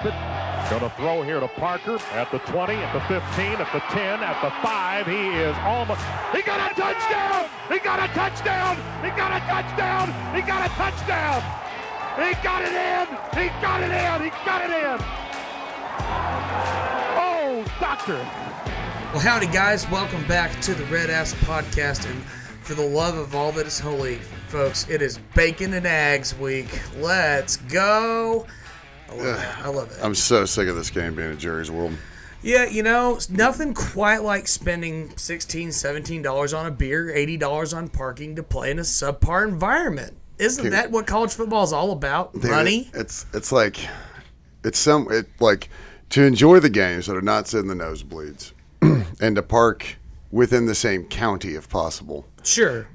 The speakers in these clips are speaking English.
Going to throw here to Parker at the 20, at the 15, at the 10, at the 5. He is almost. He got a touchdown! He got a touchdown! He got a touchdown! He got a touchdown! He got it in! He got it in! He got it in! Oh, doctor! Well, howdy, guys. Welcome back to the Red Ass Podcast. And for the love of all that is holy, folks, it is bacon and eggs week. Let's go. I love it. I love it. I'm so sick of this game being a Jerry's World. Yeah, you know, nothing quite like spending $16, $17 on a beer, $80 on parking to play in a subpar environment. Isn't Dude. that what college football is all about? Dude, Money? It's it's like it's some it like to enjoy the games that are not sitting in the nosebleeds and to park within the same county if possible. Sure.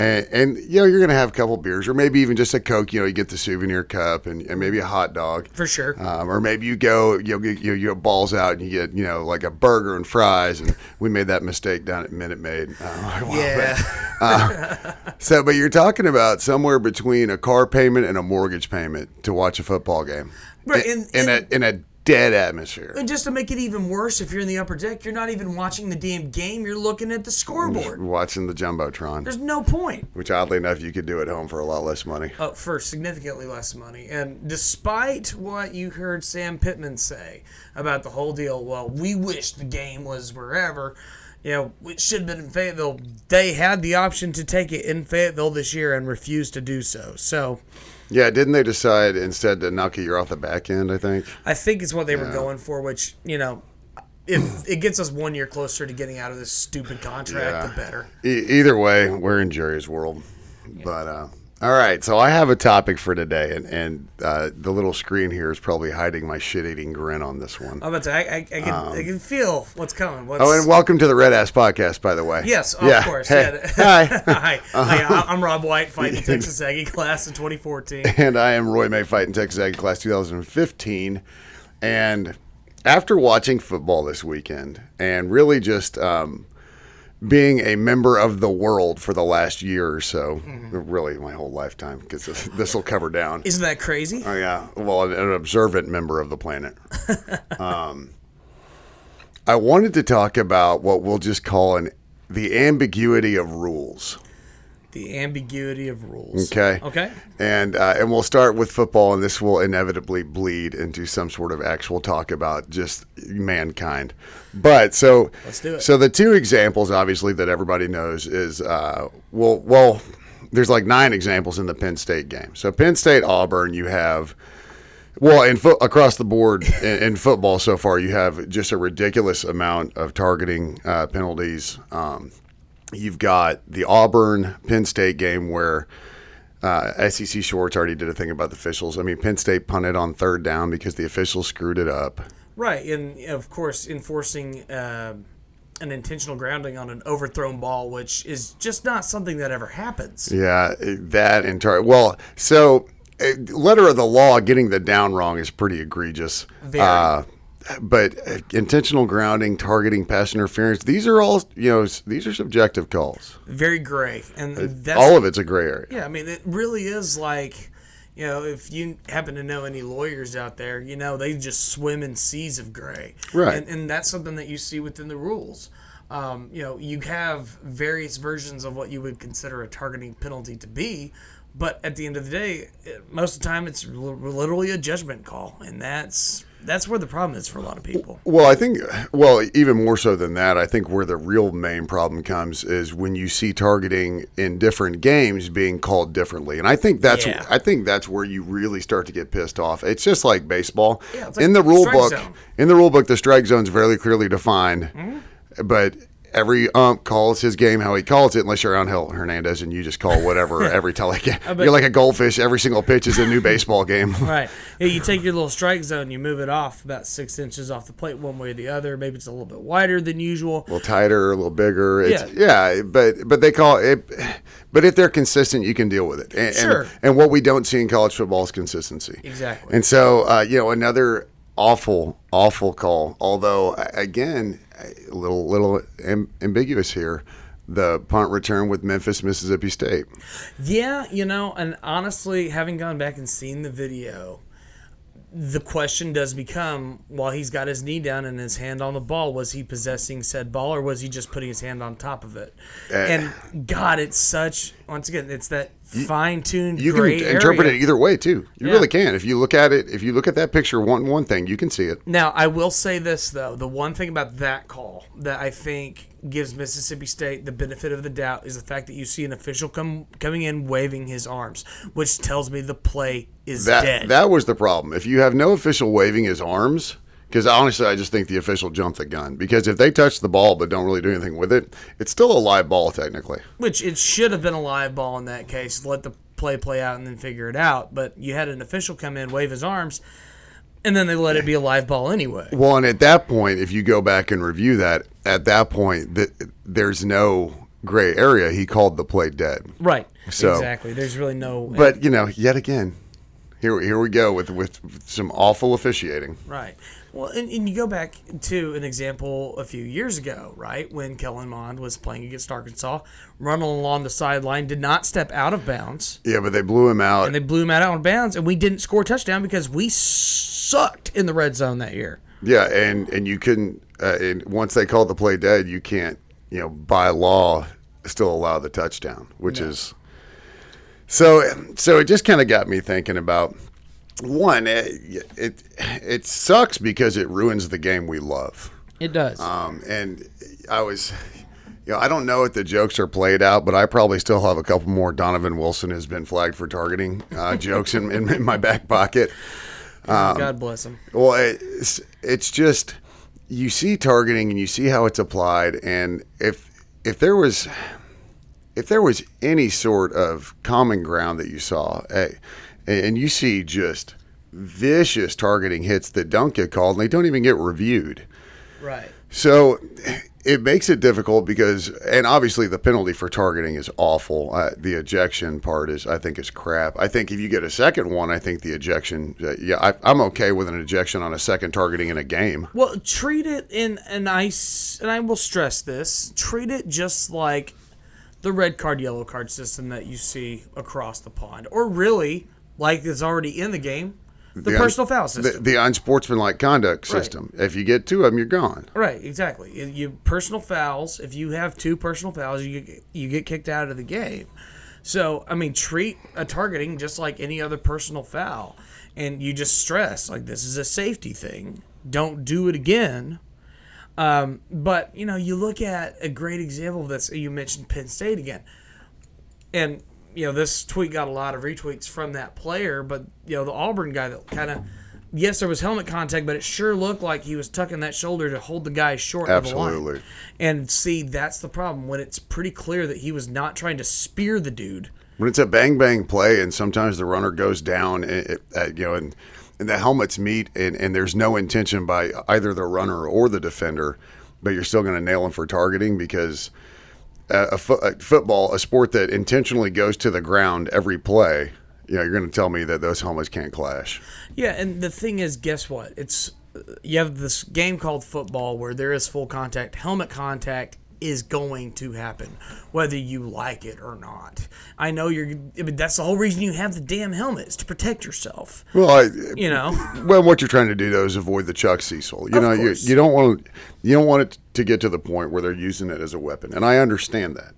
And, and you know you're gonna have a couple beers or maybe even just a coke. You know you get the souvenir cup and, and maybe a hot dog. For sure. Um, or maybe you go, you know, you, you get balls out and you get, you know, like a burger and fries. And we made that mistake down at Minute Maid. Uh, Yeah. back. So, but you're talking about somewhere between a car payment and a mortgage payment to watch a football game, Right, in, in and- a in a dead atmosphere. And just to make it even worse, if you're in the upper deck, you're not even watching the damn game. You're looking at the scoreboard. Watching the jumbotron, There's no point. which oddly enough you could do at home for a lot less money. Uh, for significantly less money. And despite what you heard Sam Pittman say about the whole deal, well, we wish the game was wherever. You know, it should have been in Fayetteville. They had the option to take it in Fayetteville this year and refused to do so. So Yeah, didn't they decide instead to knock a year off the back end? I think. I think it's what they were going for, which, you know, if it gets us one year closer to getting out of this stupid contract, Yeah. the better. E- either way, we're in Jerry's world. But uh, all right, so I have a topic for today, and and uh, the little screen here is probably hiding my shit-eating grin on this one. I'm about to. I, I, I can. I can feel what's coming. What's, Oh, and welcome to the Red Ass Podcast, by the way. yes, of Yeah. course. Hey. Yeah. Hi, Hi. Hi. I- I'm Rob White, fighting Texas Aggie class in 2014. and I am Roy May, fighting Texas Ag Class 2015. And after watching football this weekend, and really just um, being a member of the world for the last year or so, really my whole lifetime, because this will cover down. Isn't that crazy? Oh yeah, well, an, an observant member of the planet. um, I wanted to talk about what we'll just call an the ambiguity of rules. The ambiguity of rules. Okay. Okay. And uh, and we'll start with football, and this will inevitably bleed into some sort of actual talk about just mankind. But so Let's do it. So the two examples, obviously, that everybody knows is uh, well, well, there's like nine examples in the Penn State game. So Penn State Auburn, you have. Well, in fo- across the board in, in football so far, you have just a ridiculous amount of targeting uh, penalties. Um, you've got the Auburn Penn State game where uh, SEC Shorts already did a thing about the officials. I mean, Penn State punted on third down because the officials screwed it up. Right, and of course, enforcing uh, an intentional grounding on an overthrown ball, which is just not something that ever happens. Yeah, that entire well, so uh, letter of the law, getting the down wrong is pretty egregious. Very. Uh, but uh, intentional grounding, targeting, pass interference, these are all you know. These are subjective calls. Very gray, and that's all of it's a gray area. Yeah, I mean, it really is like, you know, if you happen to know any lawyers out there, you know, they just swim in seas of gray. Right. And, and that's something that you see within the rules. Um, you know, you have various versions of what you would consider a targeting penalty to be, but at the end of the day, most of the time it's li- literally a judgment call, and that's that's where the problem is for a lot of people. Well, I think, well, even more so than that, I think where the real main problem comes is when you see targeting in different games being called differently, and I think that's, Yeah. I think that's where you really start to get pissed off. It's just like baseball. Yeah, like in the rule book, zone. in the rule book, the strike zone is very clearly defined, Mm-hmm. but. Every ump calls his game how he calls it, unless you're Angel Hernandez and you just call whatever every tele. You're like a goldfish. Every single pitch is a new baseball game. Right. Yeah, you take your little strike zone, you move it off about six inches off the plate one way or the other. Maybe it's a little bit wider than usual. a little tighter, a little bigger. It's, Yeah. yeah. but but they call it. But if they're consistent, you can deal with it. And, Sure. And, and what we don't see in college football is consistency. Exactly. And so, uh, you know, another awful, awful call. Although, again, a little little am- ambiguous here. The punt return with Memphis, Mississippi State. Yeah, you know, and honestly, having gone back and seen the video, the question does become while he's got his knee down and his hand on the ball, was he possessing said ball or was he just putting his hand on top of it? Uh, and God, it's such once again, it's that fine tuned You can interpret area. it either way too. You Yeah. really can. If you look at it, if you look at that picture, one one thing you can see it. Now, I will say this though: the one thing about that call that I think gives Mississippi State the benefit of the doubt is the fact that you see an official come coming in waving his arms, which tells me the play is That dead. that was the problem. If you have no official waving his arms, because honestly, I just think the official jumped the gun. Because if they touch the ball but don't really do anything with it, it's still a live ball technically. which it should have been a live ball in that case. Let the play play out and then figure it out. But you had an official come in, wave his arms, and then they let it be a live ball anyway. Well, and at that point, if you go back and review that, at that point, th- there's no gray area. He called the play dead. Right. So- exactly. There's really no. But you know, yet again, here here we go with with some awful officiating. Right. Well, and, and you go back to an example a few years ago, right, when Kellen Mond was playing against Arkansas, running along the sideline, did not step out of bounds, Yeah, but they blew him out. and they blew him out of bounds, and we didn't score a touchdown because we sucked in the red zone that year. Yeah, and and you couldn't. Uh, and once they called the play dead, you can't. You know, by law, still allow the touchdown, which is. So so it just kind of got me thinking about one. It, it it sucks because it ruins the game we love. It does. Um, and I was, you know, I don't know if the jokes are played out, but I probably still have a couple more Donovan Wilson has been flagged for targeting uh, jokes in, in, in my back pocket. um, God bless him. Well, it's, it's just you see targeting and you see how it's applied, and if if there was if there was any sort of common ground that you saw, eh, and you see just vicious targeting hits that don't get called and they don't even get reviewed. Right. So it makes it difficult because, and obviously the penalty for targeting is awful. Uh, the ejection part is, I think, is crap. I think if you get a second one, I think the ejection, uh, yeah, I, I'm okay with an ejection on a second targeting in a game. Well, treat it in and I and I will stress this: treat it just like the red card, yellow card system that you see across the pond, or really like is already in the game, the, un- personal foul system. the unsportsmanlike conduct Right. system. If you get two of them, you're gone. right, exactly. You- You personal fouls. If you have two personal fouls, you get, you get kicked out of the game. So I mean, treat a targeting just like any other personal foul, and you just stress like this is a safety thing. Don't do it again. Um, but you know, you look at a great example of this. You mentioned Penn State again, and you know this tweet got a lot of retweets from that player. But you know the Auburn guy that kind of, yes, there was helmet contact, but it sure looked like he was tucking that shoulder to hold the guy short of the Absolutely. line. And see, that's the problem when it's pretty clear that he was not trying to spear the dude. When it's a bang bang play, and sometimes the runner goes down, it, it- uh, you know, and, and the helmets meet, and, and there's no intention by either the runner or the defender, but you're still going to nail him for targeting because uh, a, fo- a football, a sport that intentionally goes to the ground every play, you know, you're going to tell me that those helmets can't clash. Yeah, and the thing is, guess what? It's you have this game called football where there is full contact. Helmet contact is going to happen, whether you like it or not. I know you're. I mean, that's the whole reason you have the damn helmets to protect yourself. Well, I, You know. well, what you're trying to do though is avoid the Chuck Cecil. You Of know, you, you don't want you don't want it to get to the point where they're using it as a weapon, and I understand that.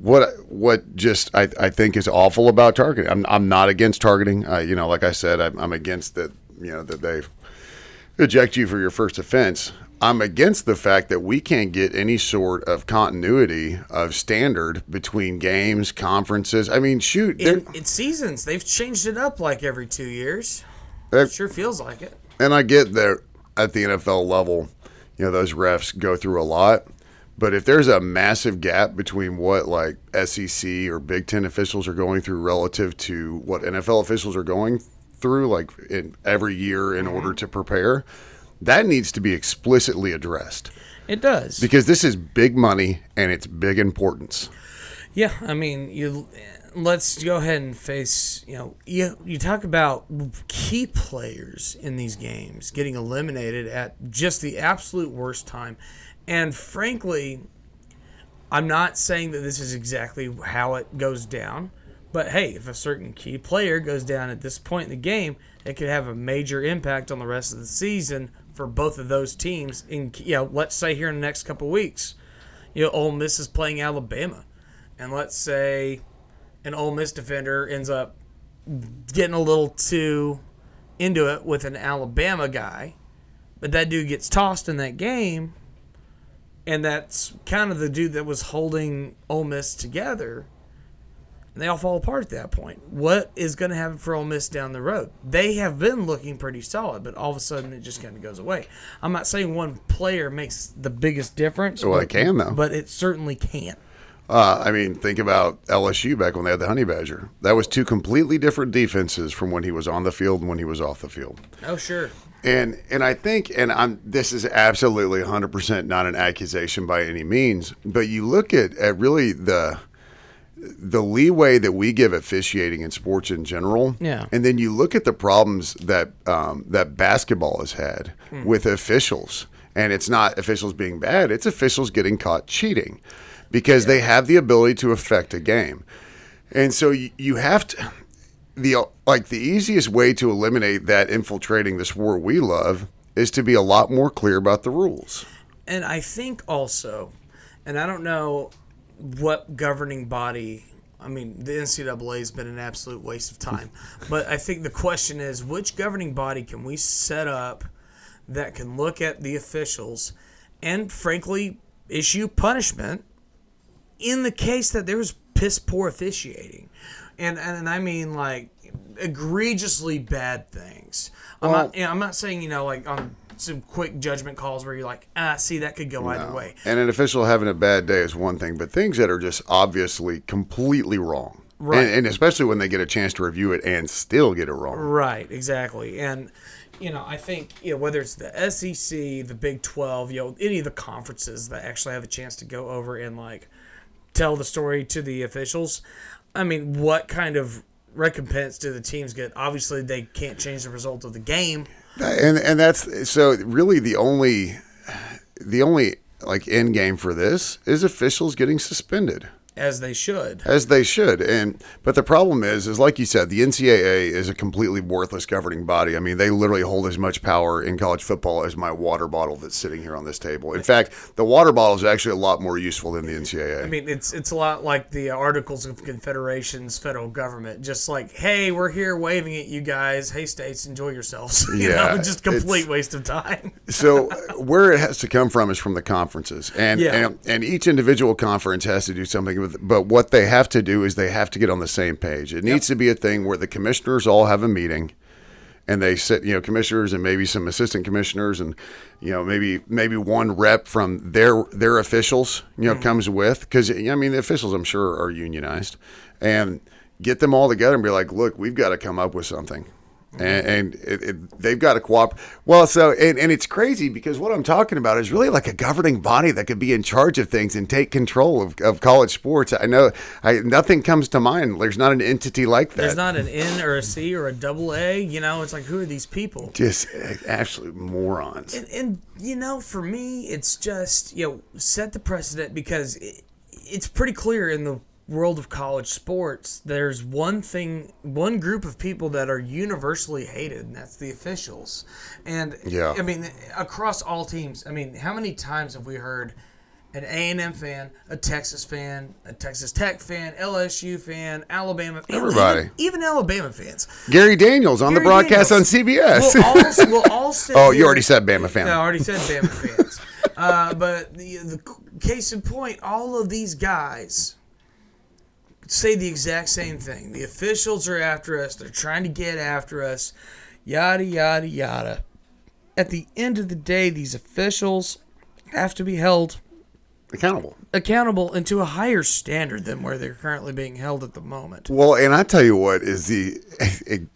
What what just I, I think is awful about targeting. I'm I'm not against targeting. Uh, you know, like I said, I'm, I'm against that. You know that they eject you for your first offense. I'm against the fact that we can't get any sort of continuity of standard between games, conferences. I mean, shoot, In, seasons, they've changed it up like every two years. they're- Sure feels like it. and I get that at the NFL level, you know, those refs go through a lot. But if there's a massive gap between what like SEC or Big Ten officials are going through relative to what NFL officials are going through, like in every year in order mm-hmm. to prepare, that needs to be explicitly addressed It does. because this is big money and it's big importance. Yeah, I mean, you let's go ahead and face, you know, you you talk about key players in these games getting eliminated at just the absolute worst time. And frankly, I'm not saying that this is exactly how it goes down, but hey, if a certain key player goes down at this point in the game, it could have a major impact on the rest of the season for both of those teams. In you know, let's say here in the next couple weeks, you know, Ole Miss is playing Alabama, and let's say an Ole Miss defender ends up getting a little too into it with an Alabama guy, but that dude gets tossed in that game, and that's kind of the dude that was holding Ole Miss together. And they all fall apart at that point. What is going to happen for Ole Miss down the road? They have been looking pretty solid, but all of a sudden it just kind of goes away. I'm not saying one player makes the biggest difference. Well, but, it can, though. But it certainly can. Uh, I mean, think about LSU back when they had the Honey Badger. That was two completely different defenses from when he was on the field and when he was off the field. Oh, sure. And and I think, and I'm this is absolutely 100 percent not an accusation by any means, but you look at at really the the leeway that we give officiating in sports in general, Yeah. and then you look at the problems that um, that basketball has had with officials, and it's not officials being bad; it's officials getting caught cheating because they have the ability to affect a game, and so you, you have to the like the easiest way to eliminate that infiltrating the sport we love is to be a lot more clear about the rules. And I think also, and I don't know what governing body. I mean, the NCAA has been an absolute waste of time. but I think the question is, which governing body can we set up that can look at the officials and, frankly, issue punishment in the case that there's piss poor officiating, and and and I mean like egregiously bad things. I'm Well- not. I'm not saying you know like on some quick judgment calls where you're like, ah, see that could go either way. And an official having a bad day is one thing, but things that are just obviously completely wrong. Right. And, and especially when they get a chance to review it and still get it wrong. Right, exactly. And you know, I think you know whether it's the SEC, the Big Twelve, you know, any of the conferences that actually have a chance to go over and like tell the story to the officials. I mean, what kind of recompense do the teams get? Obviously, they can't change the result of the game. And and that's so really the only the only like end game for this is officials getting suspended. As they should. as they should. And but the problem is, is like you said, the NCAA is a completely worthless governing body. I mean, they literally hold as much power in college football as my water bottle that's sitting here on this table. In fact, the water bottle is actually a lot more useful than the NCAA. I mean, it's it's a lot like the uh, Articles of Confederation's federal government. Just like, hey, we're here waving at you guys. Hey, states, enjoy yourselves. you Yeah, know, just complete waste of time. so where it has to come from is from the conferences, and Yeah. and, and each individual conference has to do something with. But what they have to do is they have to get on the same page. It needs to be a thing where the commissioners all have a meeting. and they sit, you know, commissioners and maybe some assistant commissioners and you know maybe maybe one rep from their their officials, you know, comes with because I mean the officials I'm sure are unionized, and get them all together and be like, look, we've got to come up with something. And, and it, it, they've got to cooperate. Well, so and, and it's crazy because what I'm talking about is really like a governing body that could be in charge of things and take control of, of college sports. I know I, nothing comes to mind. There's not an entity like that. There's not an N or a C or a double A. You know, it's like who are these people? just uh, absolute morons. And, and you know, for me, it's just you know set the precedent because it, it's pretty clear in the world of college sports. There's one thing, one group of people that are universally hated, and that's the officials. And Yeah. I mean, across all teams. I mean, how many times have we heard? An A and M fan, a Texas fan, a Texas Tech fan, LSU fan, Alabama, Everybody. even, even Alabama fans. Gary Danielson on the broadcast Danielson. on CBS. We'll all, we'll all oh, you already said Bama fan. no, I already said Bama fans. Uh, but the, the case in point, all of these guys say the exact same thing. The officials are after us. They're trying to get after us. Yada, yada, yada. At the end of the day, these officials have to be held Accountable. accountable and to a higher standard than where they're currently being held at the moment. Well, and I tell you what is the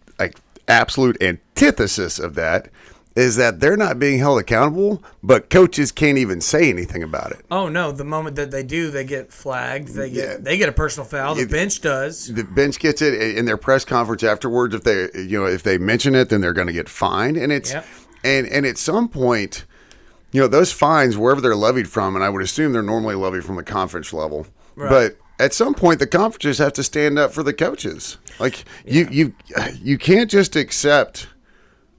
like absolute antithesis of that is that they're not being held accountable, but coaches can't even say anything about it. Oh no! The moment that they do, they get flagged. They get Yeah. they get a personal foul. The It- bench does. The bench gets it in their press conference afterwards. If they, you know, if they mention it, then they're going to get fined. And it's Yep. and and at some point, you know, those fines wherever they're levied from, and I would assume they're normally levied from the conference level, but. At some point, the conferences have to stand up for the coaches. Like you, you, you can't just accept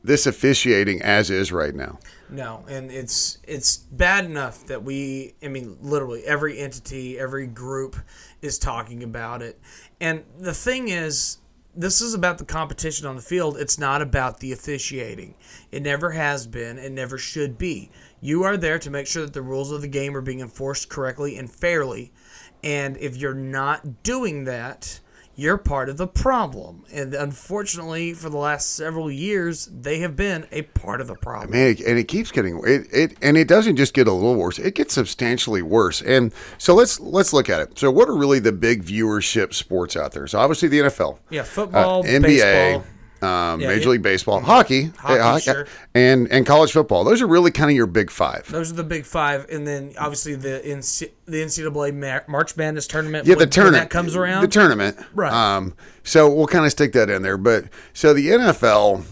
this officiating as is right now. No, and it's it's bad enough that we I mean literally every entity, every group is talking about it. And the thing is this is about the competition on the field. It's not about the officiating. It never has been. It never should be. You are there to make sure that the rules of the game are being enforced correctly and fairly. And if you're not doing that, you're part of the problem. And unfortunately, for the last several years, they have been a part of the problem. Man, it, and it keeps getting it, it, and it doesn't just get a little worse; it gets substantially worse. And so let's let's look at it. So, what are really the big viewership sports out there? So, obviously, the NFL, Yeah, football, uh, NBA, baseball. Um, Yeah, Major it- League Baseball, hockey, Hockey, uh, sure. and and college football. Those are really kind of your big five. Those are the big five, and then obviously the NC, the NCAA Ma- March Madness tournament. Yeah, the when- when tournament that comes around. The tournament, Right. Um, so we'll kind of stick that in there. But so the NFL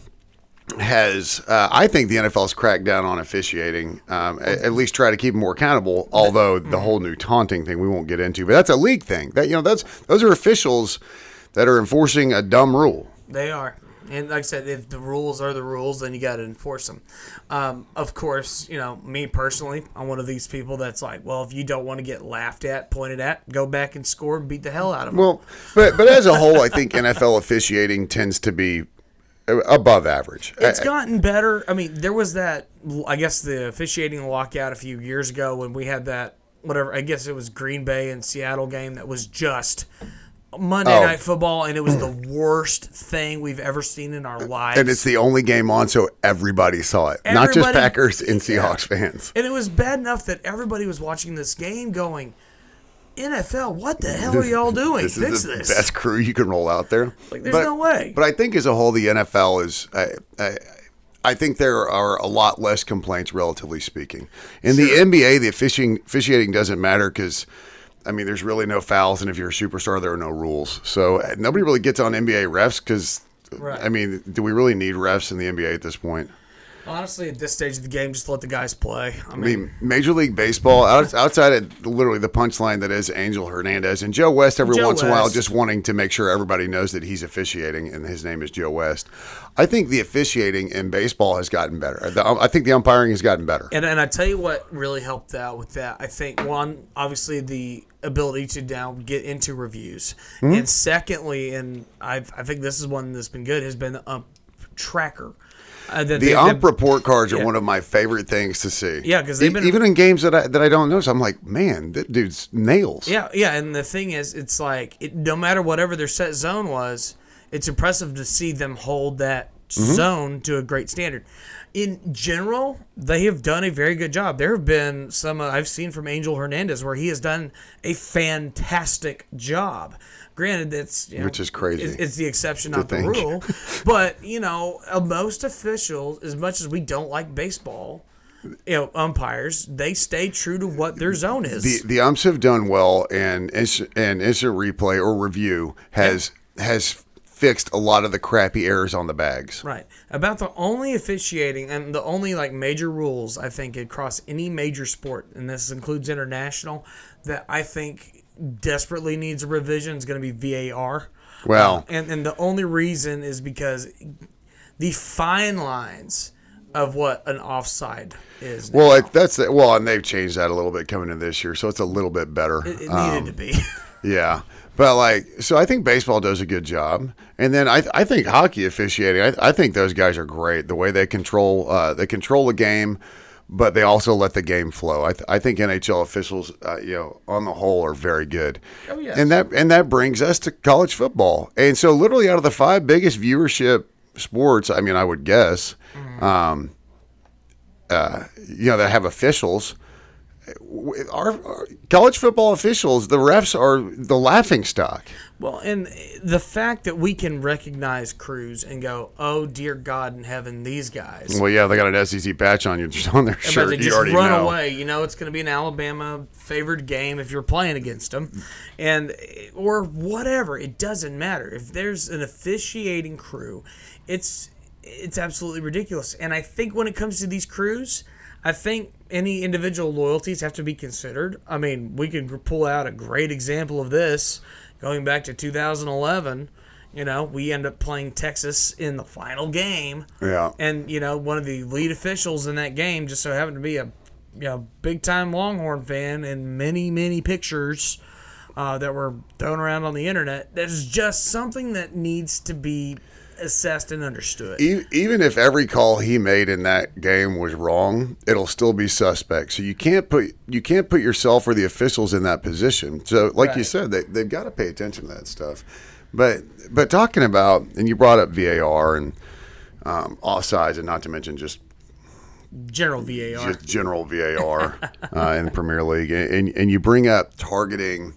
has, uh, I think the NFL's cracked down on officiating. Um, at, at least try to keep them more accountable. Although the whole new taunting thing we won't get into, but that's a league thing. That you know, that's those are officials that are enforcing a dumb rule. They are. And like I said, if the rules are the rules, then you got to enforce them. Um, of course, you know, me personally, I'm one of these people that's like, well, if you don't want to get laughed at, pointed at, go back and score and beat the hell out of them. Well, but but as a whole, I think NFL officiating tends to be above average. It's gotten better. I mean, there was that, I guess, the officiating lockout a few years ago when we had that, whatever, I guess it was Green Bay and Seattle game that was just Monday Oh. Night Football, and it was the worst thing we've ever seen in our lives. and it's the only game on, so everybody saw it, not just Packers and Seahawks fans. And it was bad enough that everybody was watching this game going, NFL, what the hell are y'all doing? This Fix is the this. best crew you can roll out there. Like, there's no way. But I think as a whole, the NFL is. I, I, I think there are a lot less complaints, relatively speaking. In the NBA, the officiating doesn't matter because, I mean, there's really no fouls, and if you're a superstar, there are no rules. So uh, nobody really gets on NBA refs because, Right. I mean, do we really need refs in the NBA at this point? Honestly, at this stage of the game, just let the guys play. I I mean, mean, Major League Baseball, outside of literally the punchline that is Angel Hernandez and Joe West every Joe once in a while, just wanting to make sure everybody knows that he's officiating and his name is Joe West. I think the officiating in baseball has gotten better. I think the umpiring has gotten better. And, and I tell you what really helped out with that. I think one, obviously the ability to now get into reviews, Hmm? and secondly, and I I think this is one that's been good has been a tracker. Uh, that The they- ump report cards are yeah. one of my favorite things to see. Yeah, 'cause they've E- been- even in games that I that I don't notice, I'm like, man, that dude's nails. Yeah, yeah, and the thing is, it's like it, no matter whatever their set zone was, it's impressive to see them hold that Mm-hmm. zone to a great standard. In general, they have done a very good job. There have been some uh, I've seen from Angel Hernandez where he has done a fantastic job. Granted, that's you know, Which is crazy It's, it's the exception, not the rule. but you know, uh, most officials, as much as we don't like baseball, you know, umpires, they stay true to what their zone is. The the umps have done well, and and instant replay or review has has fixed a lot of the crappy errors on the bags. Right. About the only officiating and the only like major rules I think across any major sport, and this includes international, that I think desperately needs a revision is going to be VAR. Well, And and the only reason is because the fine lines of what an offside is. now. Well, it, that's the, well, and they've changed that a little bit coming in this year, so it's a little bit better. it, it needed Um, to be. yeah, but like, so I think baseball does a good job, and then I, I think hockey officiating. I, I think those guys are great. The way they control, uh, they control the game, but they also let the game flow. I, th- I think NHL officials, uh, you know, on the whole, are very good. Oh, yes. And that and that brings us to college football, and so literally out of the five biggest viewership sports, I mean, I would guess. Mm-hmm. Um, uh, you know, that have officials. Our, our college football officials, the refs are the laughing stock. Well, and the fact that we can recognize crews and go, "Oh dear God in heaven, these guys." Well, yeah, they got an SEC patch on you just on their but shirt. they You just already run know. away. You know, it's going to be an Alabama favored game if you're playing against them, and or whatever. It doesn't matter if there's an officiating crew. It's it's absolutely ridiculous. And I think when it comes to these crews, I think any individual loyalties have to be considered. I mean, we can pull out a great example of this going back to 2011. You know, we end up playing Texas in the final game. Yeah. And, you know, one of the lead officials in that game just so happened to be a you know, big time Longhorn fan and many, many pictures uh, that were thrown around on the internet. There's just something that needs to be assessed and understood. E- even if every call he made in that game was wrong, it'll still be suspect. So you can't put you can't put yourself or the officials in that position. So, like you said, they they've got to pay attention to that stuff. But but talking about and you brought up VAR and um, offsides, and not to mention just General VAR. just general VAR uh, in the Premier League, and and you bring up targeting,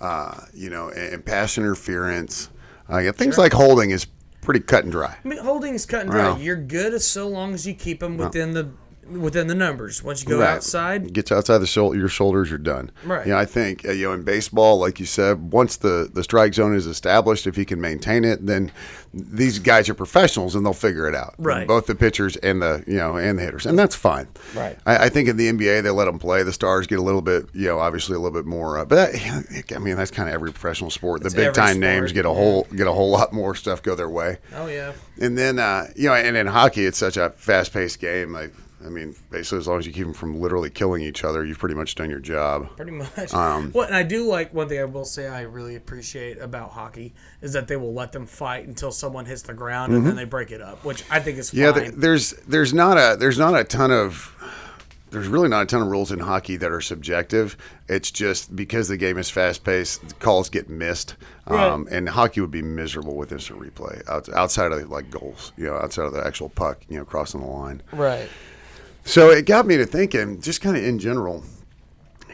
uh, you know, and, and pass interference. Uh, yeah, things like holding is pretty cut and dry. I mean, holding is cut and dry. Wow. You're good as so long as you keep them within the within the numbers. Once you go Right. outside, gets outside the shou- your shoulders, you're done. Right. Yeah, I think uh, you know in baseball, like you said, once the the strike zone is established, if he can maintain it, then these guys are professionals and they'll figure it out. Right. Both the pitchers and the you know and the hitters, and that's fine. Right. I, I think in the NBA they let them play. The stars get a little bit, you know, obviously a little bit more. Uh, but that, I mean, that's kind of every professional sport. The It's big time sport, names get a whole get a whole lot more stuff go their way. oh yeah, And then, uh, you know, and in hockey, it's such a fast paced game. Like, I mean, basically, as long as you keep them from literally killing each other, you've pretty much done your job. pretty much. Um, well, and I do like one thing I will say I really appreciate about hockey is that they will let them fight until someone hits the ground and then they break it up, which I think is Mm-hmm. Yeah, there's there's not a there's not a ton of there's really not a ton of rules in hockey that are subjective. It's just because the game is fast paced, calls get missed, um, Right. and hockey would be miserable with instant replay outside of like goals, you know, outside of the actual puck, you know, crossing the line. right. So it got me to thinking, just kind of in general,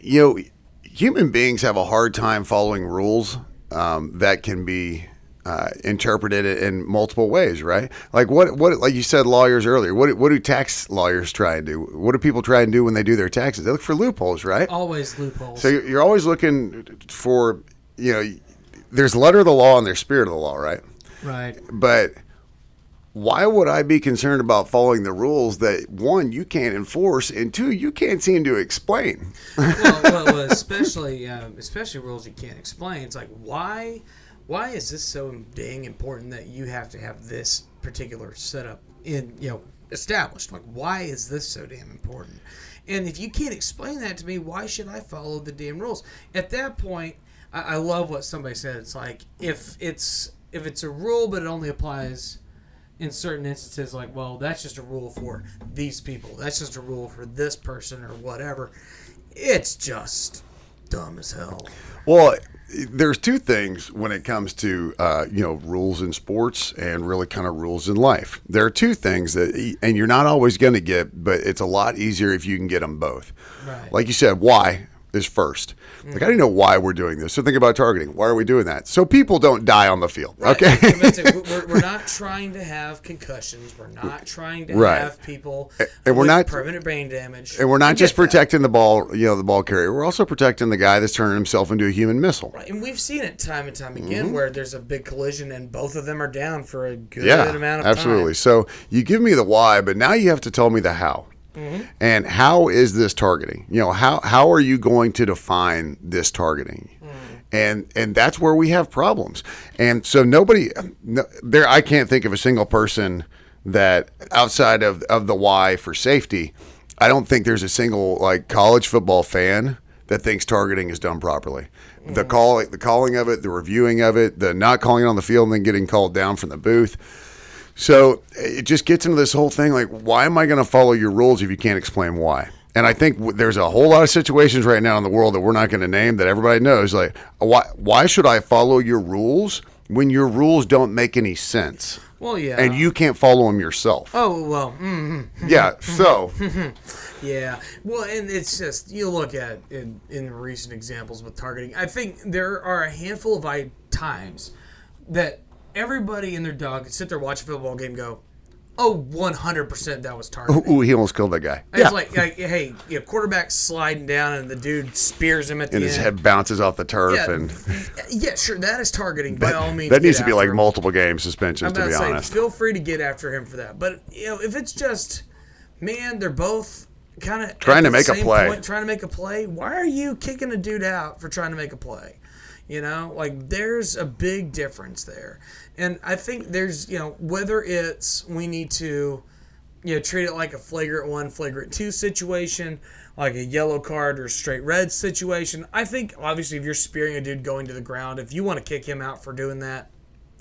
you know, human beings have a hard time following rules um, that can be uh, interpreted in multiple ways, right? Like what, what, like you said, lawyers earlier. What, what do tax lawyers try and do? What do people try and do when they do their taxes? They look for loopholes, right? Always loopholes. So you're you're always looking for, you know, there's letter of the law and there's spirit of the law, right? right. But why would I be concerned about following the rules that one you can't enforce and two you can't seem to explain? well, well, well, especially um, especially rules you can't explain. It's like why why is this so dang important that you have to have this particular setup in you know established? Like why is this so damn important? And if you can't explain that to me, why should I follow the damn rules? At that point, I, I love what somebody said. It's like if it's if it's a rule, but it only applies in certain instances like well that's just a rule for these people that's just a rule for this person or whatever it's just dumb as hell Well, there's two things when it comes to uh, you know rules in sports and really kind of rules in life. There are two things that, and you're not always going to get, but it's a lot easier if you can get them both. Right. Like you said, why is first. Like I don't know why we're doing this. So think about targeting. Why are we doing that? So people don't die on the field. Okay. Right. It. we're, we're not trying to have concussions we're not trying to Right. have people And we're with not- permanent brain damage And we're not We just get that. protecting the ball, you know, the ball carrier. We're also protecting the guy that's turning himself into a human missile. Right, and we've seen it time and time again where there's a big collision and both of them are down for a good Mm-hmm. Yeah, amount of absolutely. time. Absolutely. So you give me the why, but now you have to tell me the how. Mm-hmm. And how is this targeting? You know, how how are you going to define this targeting? Mm. And and that's where we have problems. And so nobody no, there I can't think of a single person that outside of of the why for safety, I don't think there's a single like college football fan that thinks targeting is done properly. The call the calling of it, the reviewing of it, the not calling it on the field and then getting called down from the booth. So it just gets into this whole thing like, why am I going to follow your rules if you can't explain why? And I think w- there's a whole lot of situations right now in the world that we're not going to name that everybody knows. Like, why why should I follow your rules when your rules don't make any sense Well, yeah. and you can't follow them yourself? Oh well. Mm, Yeah. So Yeah, well, and it's just you look at in in recent examples with targeting. I think there are a handful of I- times that everybody and their dog sit there watch a football game, and go, "Oh, one hundred percent that was targeting." ooh, he almost killed that guy. It's like, like, hey, you know, quarterback sliding down and the dude spears him at the and his end. head bounces off the turf, yeah, and yeah, sure, that is targeting by all means. that needs to be like him. multiple game suspensions. I'm To be to say, honest, feel free to get after him for that. But you know, if it's just, man, they're both kind of Trying to make a play. trying to make a play. Why are you kicking a dude out for trying to make a play? You know, like there's a big difference there. And I think there's, you know, whether it's we need to, you know, treat it like a flagrant one, flagrant two situation, like a yellow card or straight red situation. I think obviously if you're spearing a dude going to the ground, if you want to kick him out for doing that,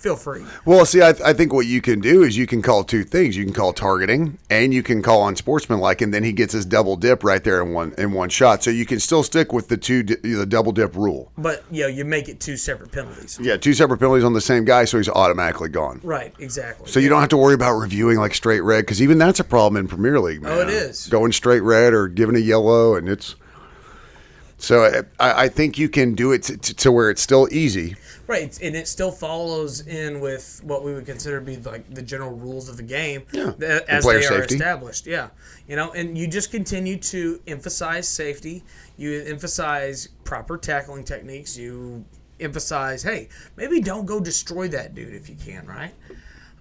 feel free. Well, see, I, I think what you can do is you can call two things. You can call targeting, and you can call unsportsmanlike, and then he gets his double dip right there in one in one shot. So you can still stick with the two di- the double dip rule. But you know, you make it two separate penalties. Yeah, two separate penalties on the same guy, so he's automatically gone. Right, exactly. So you don't have to worry about reviewing like straight red because even that's a problem in Premier League. Man. Oh, it is. going straight red or giving a yellow, and it's. So uh, I, I think you can do it to, to where it's still easy. Right, and it still follows in with what we would consider to be like the general rules of the game Yeah. th- as they are safety. established. Yeah, you know, and you just continue to emphasize safety. You emphasize proper tackling techniques. You emphasize, hey, maybe don't go destroy that dude if you can, right?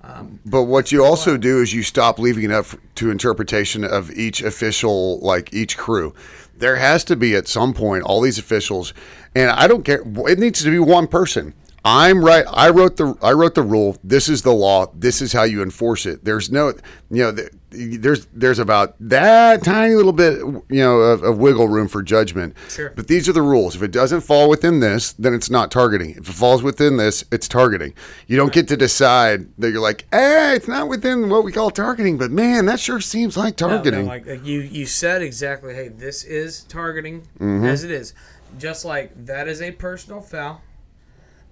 Um, but what you also do is you stop leaving it up to interpretation of each official, like each crew. There has to be at some point all these officials, and I don't care. It needs to be one person. I'm right. I wrote the I wrote the rule. This is the law. This is how you enforce it. There's no, you know, there's there's about that tiny little bit, you know, of, of wiggle room for judgment. Sure. But these are the rules. If it doesn't fall within this, then it's not targeting. If it falls within this, it's targeting. You don't get to decide that you're like, eh, it's not within what we call targeting, but man, that sure seems like No, no, targeting. like, like you, you said exactly. Hey, this is targeting Mm-hmm. as it is. Just like that is a personal foul.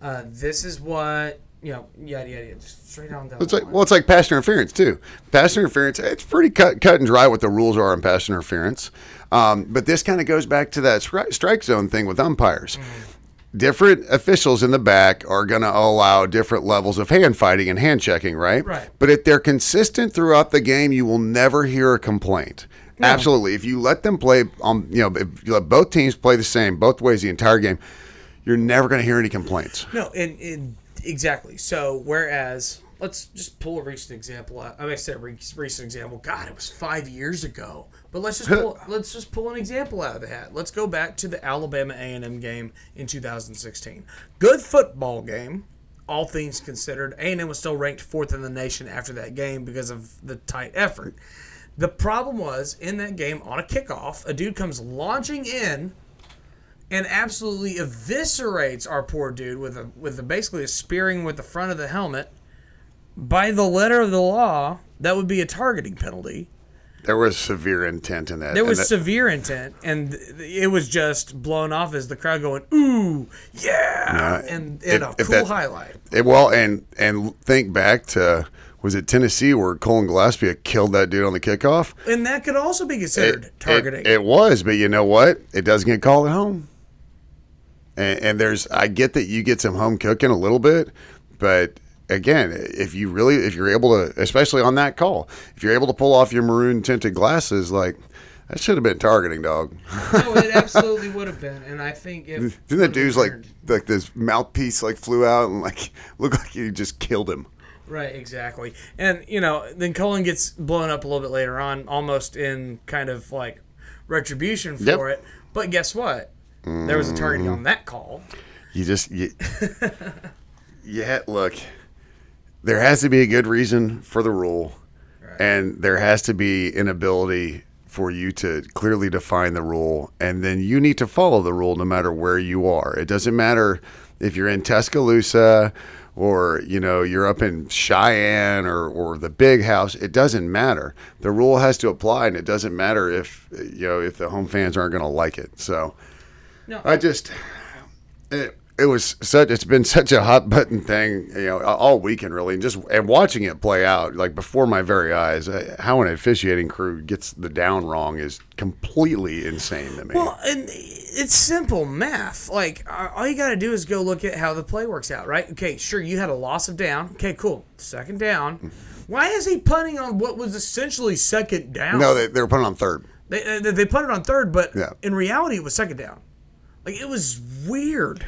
Uh, this is what you know. Yada yada. yada just straight down down. It's like line. well, it's like pass interference too. Pass interference, it's pretty cut cut and dry what the rules are on pass interference. Um, but this kind of goes back to that stri- strike zone thing with umpires. Different officials in the back are going to allow different levels of hand fighting and hand checking, right? Right. But if they're consistent throughout the game, you will never hear a complaint. Absolutely. If you let them play, um, you know, if you let both teams play the same both ways the entire game, you're never going to hear any complaints. No, and, and exactly. So whereas let's just pull a recent example. out. I mean, I said re- recent example. God, it was five years ago. But let's just pull, let's just pull an example out of the hat. Let's go back to the Alabama A and M game in 2016. Good football game. All things considered, A and M was still ranked fourth in the nation after that game because of the tight effort. The problem was in that game on a kickoff, a dude comes launching in and absolutely eviscerates our poor dude with a with a, basically a spearing with the front of the helmet. By the letter of the law, that would be a targeting penalty. There was severe intent in that. There was that- severe intent, and it was just blown off as the crowd going "ooh, yeah," Yeah, and, if- and a if cool that- highlight. It, well, and and think back to was it Tennessee where Colin Gillespie killed that dude on the kickoff? And that could also be considered It- targeting. It, it was, but you know what? It doesn't get called at home. And, and there's, I get that you get some home cooking a little bit, but again, if you really, if you're able to, especially on that call, if you're able to pull off your maroon tinted glasses, like that should have been targeting, dog. no, it absolutely would have been, and I think if Didn't that dude's like, like this mouthpiece like flew out and like looked like you just killed him? Right, exactly. And, you know, then Cullen gets blown up a little bit later on, almost in kind of like retribution for Yep. It. But guess what? There was a targeting on that call. You just you, yeah. Look, there has to be a good reason for the rule, and there has to be an ability for you to clearly define the rule, and then you need to follow the rule no matter where you are. It doesn't matter if you're in Tuscaloosa or you know you're up in Cheyenne or or the big house. It doesn't matter. The rule has to apply, and it doesn't matter if you know if the home fans aren't going to like it. So. No, I just it, it was such it's been such a hot button thing you know all weekend really and just and watching it play out like before my very eyes uh, how an officiating crew gets the down wrong is completely insane to me Well, and it's simple math. Like, uh, all you got to do is go look at how the play works out, right? Okay, sure, you had a loss of down. Okay, cool. Second down. Why is he punting on what was essentially second down? no they, they were putting on third They, uh, they put it on third, but Yeah. in reality, it was second down. Like, it was weird.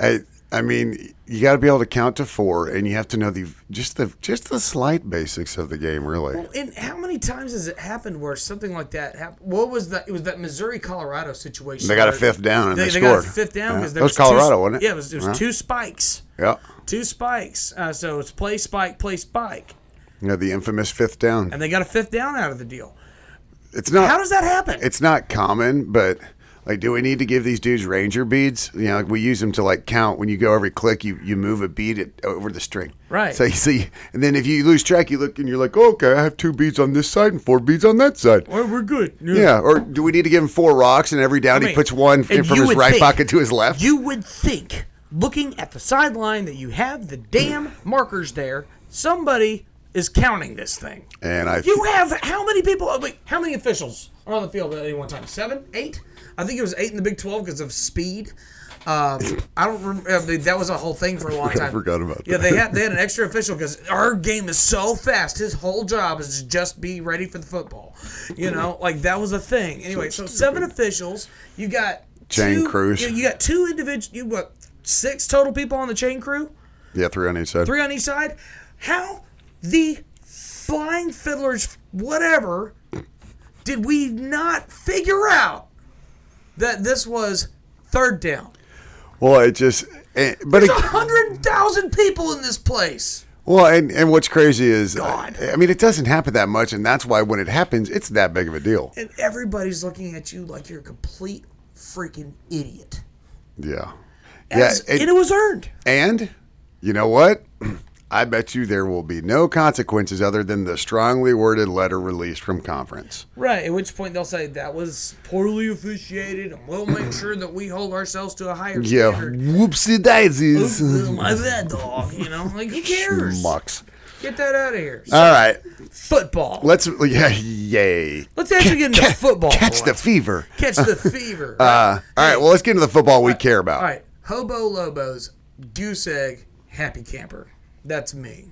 I, I mean, you got to be able to count to four, and you have to know the just the just the slight basics of the game, really. And how many times has it happened where something like that happened? What was that? It was that Missouri Colorado situation. They got a fifth down and they they got a scored. fifth down because there was was Colorado, two, wasn't it? Yeah, it was, it was Yeah. two spikes. Yeah, Two spikes. Uh, so it's play spike, play spike, yeah, the infamous fifth down. and they got a fifth down out of the deal. It's not. How does that happen? it's not common, but like, do we need to give these dudes ranger beads? You know, like we use them to like count. When you go every click, you you move a bead it, over the string. Right. So you see, and then if you lose track, you look and you're like, oh, okay, I have two beads on this side and four beads on that side. Well, we're good. Yeah. Or do we need to give him four rocks and every down I he puts one from his right think- pocket to his left? You would think, looking at the sideline, that you have the damn markers there. Somebody is counting this thing. and I You have how many people? Wait, how many officials are on the field at any one time? Seven, eight? I think it was eight in the Big Twelve because of speed. Um, I don't remember. I mean, that was a whole thing for a long time. forgot about Yeah, that. Yeah, they had they had an extra official because our game is so fast. His whole job is to just be ready for the football. You know, like that was a thing. Anyway, so seven officials. You got Chain two, crews. You, you got two individual. You what? Six total people on the chain crew yeah, three on each side. three on each side. How the flying fiddlers, whatever, did we not figure out that this was third down? Well, it just, eh, but There's hundred thousand people in this place. well, and and what's crazy is, God. I mean, it doesn't happen that much, and that's why when it happens, it's that big of a deal. And everybody's looking at you like you're a complete freaking idiot. Yeah. As- yeah, it- and it was earned. And you know what? I bet you there will be no consequences other than the strongly worded letter released from conference. Right, at which point they'll say that was poorly officiated, and we'll make sure that we hold ourselves to a higher Yeah. standard. Whoopsie daisies. Ooh, my bad, dog. You know, like who cares? Mucks. Get that out of here. All right. football. Let's, yeah, yay. Let's actually get into football. Catch the fever. catch the fever. Uh, all right. Well, let's get into the football we care about. All right, Hobo Lobos, Goose Egg, Happy Camper. That's me.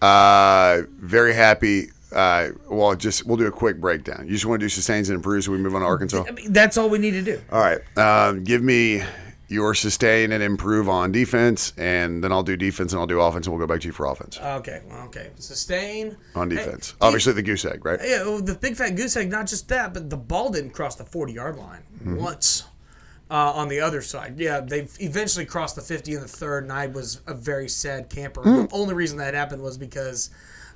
Uh, very happy. Uh, well, just we'll do a quick breakdown. You just want to do sustains and improves, so we move on to Arkansas. I mean, that's all we need to do. All right. Um, give me your sustain and improve on defense, and then I'll do defense and I'll do offense, and we'll go back to you for offense Okay, well, okay. Sustain. on defense. def- Obviously, the goose egg, right? Yeah, well, the big fat goose egg. Not just that, but the ball didn't cross the forty yard line Mm-hmm. once. Uh, on the other side, yeah, they eventually crossed the fifty in the third, and I was a very sad camper. Hmm. The only reason that happened was because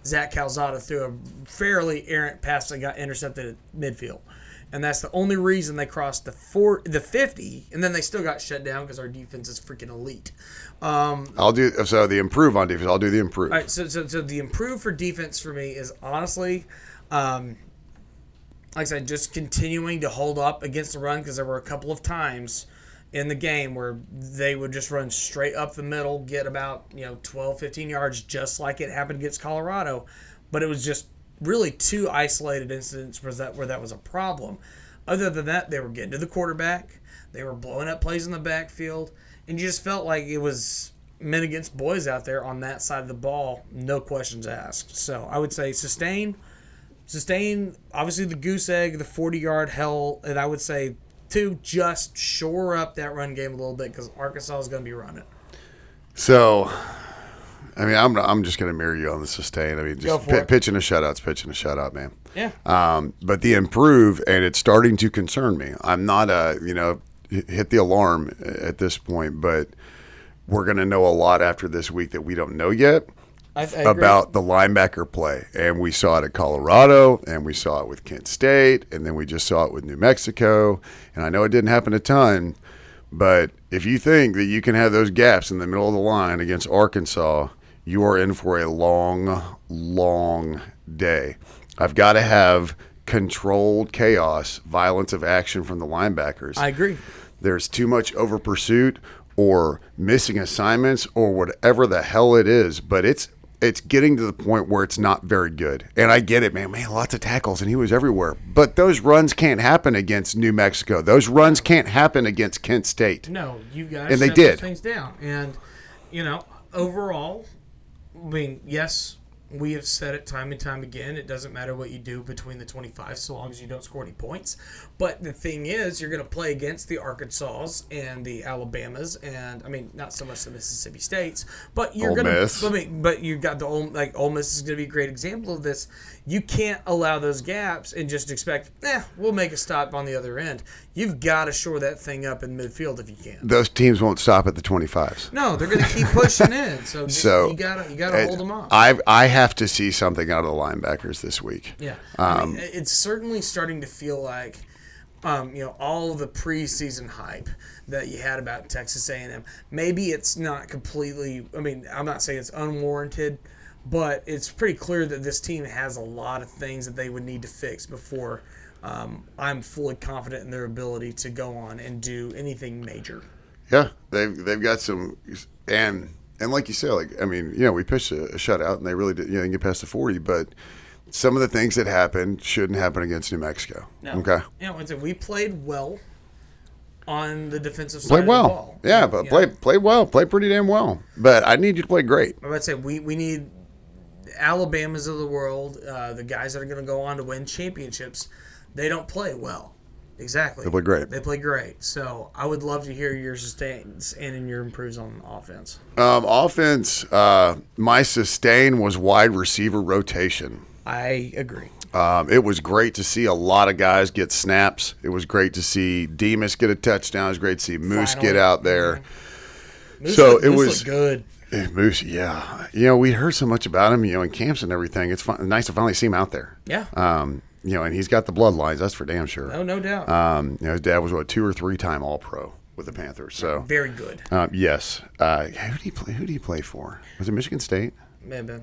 Zach Calzada threw a fairly errant pass that got intercepted at midfield, and that's the only reason they crossed the four, the fifty, and then they still got shut down because our defense is freaking elite. Um, I'll do so. The improve on defense. I'll do the improve. all right, so, so, so the improve for defense for me is honestly, um, like I said, just continuing to hold up against the run because there were a couple of times in the game where they would just run straight up the middle, get about, you know, 12, 15 yards, just like it happened against Colorado. But it was just really two isolated incidents where that, where that was a problem. Other than that, they were getting to the quarterback, they were blowing up plays in the backfield, and you just felt like it was men against boys out there on that side of the ball, no questions asked. So I would say sustain, sustain. Obviously the goose egg, the forty yard hell, and I would say to just shore up that run game a little bit because Arkansas is going to be running. So, I mean, I'm I'm just going to mirror you on the sustain. I mean, just it. pitching a shutout's pitching a shutout, man. Yeah. Um, but the improve, and it's starting to concern me. I'm not a, you know, hit the alarm at this point, but we're going to know a lot after this week that we don't know yet I, I about the linebacker play. And we saw it at Colorado, and we saw it with Kent State, and then we just saw it with New Mexico. And I know it didn't happen a ton, but if you think that you can have those gaps in the middle of the line against Arkansas, you are in for a long, long day. I've got to have controlled chaos, violence of action from the linebackers I agree. there's too much over pursuit or missing assignments or whatever the hell it is but it's it's getting to the point where it's not very good and i get it man man lots of tackles and he was everywhere but those runs can't happen against new mexico those runs can't happen against kent state No, you guys And they did. things down, and you know overall, I mean, yes, We have said it time and time again. It doesn't matter what you do between the 25 so long as you don't score any points. But the thing is, you're going to play against the Arkansas and the Alabamas, and I mean, not so much the Mississippi States, but you're going to. I mean, but you've got the Ole, like Ole Miss is going to be a great example of this. You can't allow those gaps and just expect, eh, we'll make a stop on the other end. You've got to shore that thing up in midfield if you can. Those teams won't stop at the 25s. No, they're going to keep pushing in. So, So, you gotta you gotta hold them off. I I have to see something out of the linebackers this week. Yeah, Um, I mean, it's certainly starting to feel like, um, you know, all the preseason hype that you had about Texas A&M. Maybe it's not completely. I mean, I'm not saying it's unwarranted, but it's pretty clear that this team has a lot of things that they would need to fix before. Um, I'm fully confident in their ability to go on and do anything major. Yeah, they've they've got some, and and like you said, like I mean, you know, we pitched a, a shutout, and they really did, you know, get past the 40, but some of the things that happened shouldn't happen against New Mexico. Okay, Yeah, You know, we played well on the defensive side played of the well. ball. Yeah, but You played know? played well, played pretty damn well. But I need you to play great. I would say we, we need Alabamas of the world, uh, the guys that are going to go on to win championships. They don't play well. Exactly. They play great. They play great. So I would love to hear your sustains and your improves on offense. Um, offense, uh, my sustain was wide receiver rotation. I agree. Um, it was great to see a lot of guys get snaps. It was great to see Demas get a touchdown. It was great to see Moose Finally. get out there. Moose So looked- it Moose was- good. Moose, yeah. You know, we heard so much about him, you know, in camps and everything. It's fun, nice to finally see him out there. Yeah. Um, you know, and he's got the bloodlines. That's for damn sure. Oh, no doubt. Um, you know, his dad was what two or three time All Pro with the Panthers. So, Very good. um, yes. Uh, who did he play? Who did he play for? Was it Michigan State? Maybe.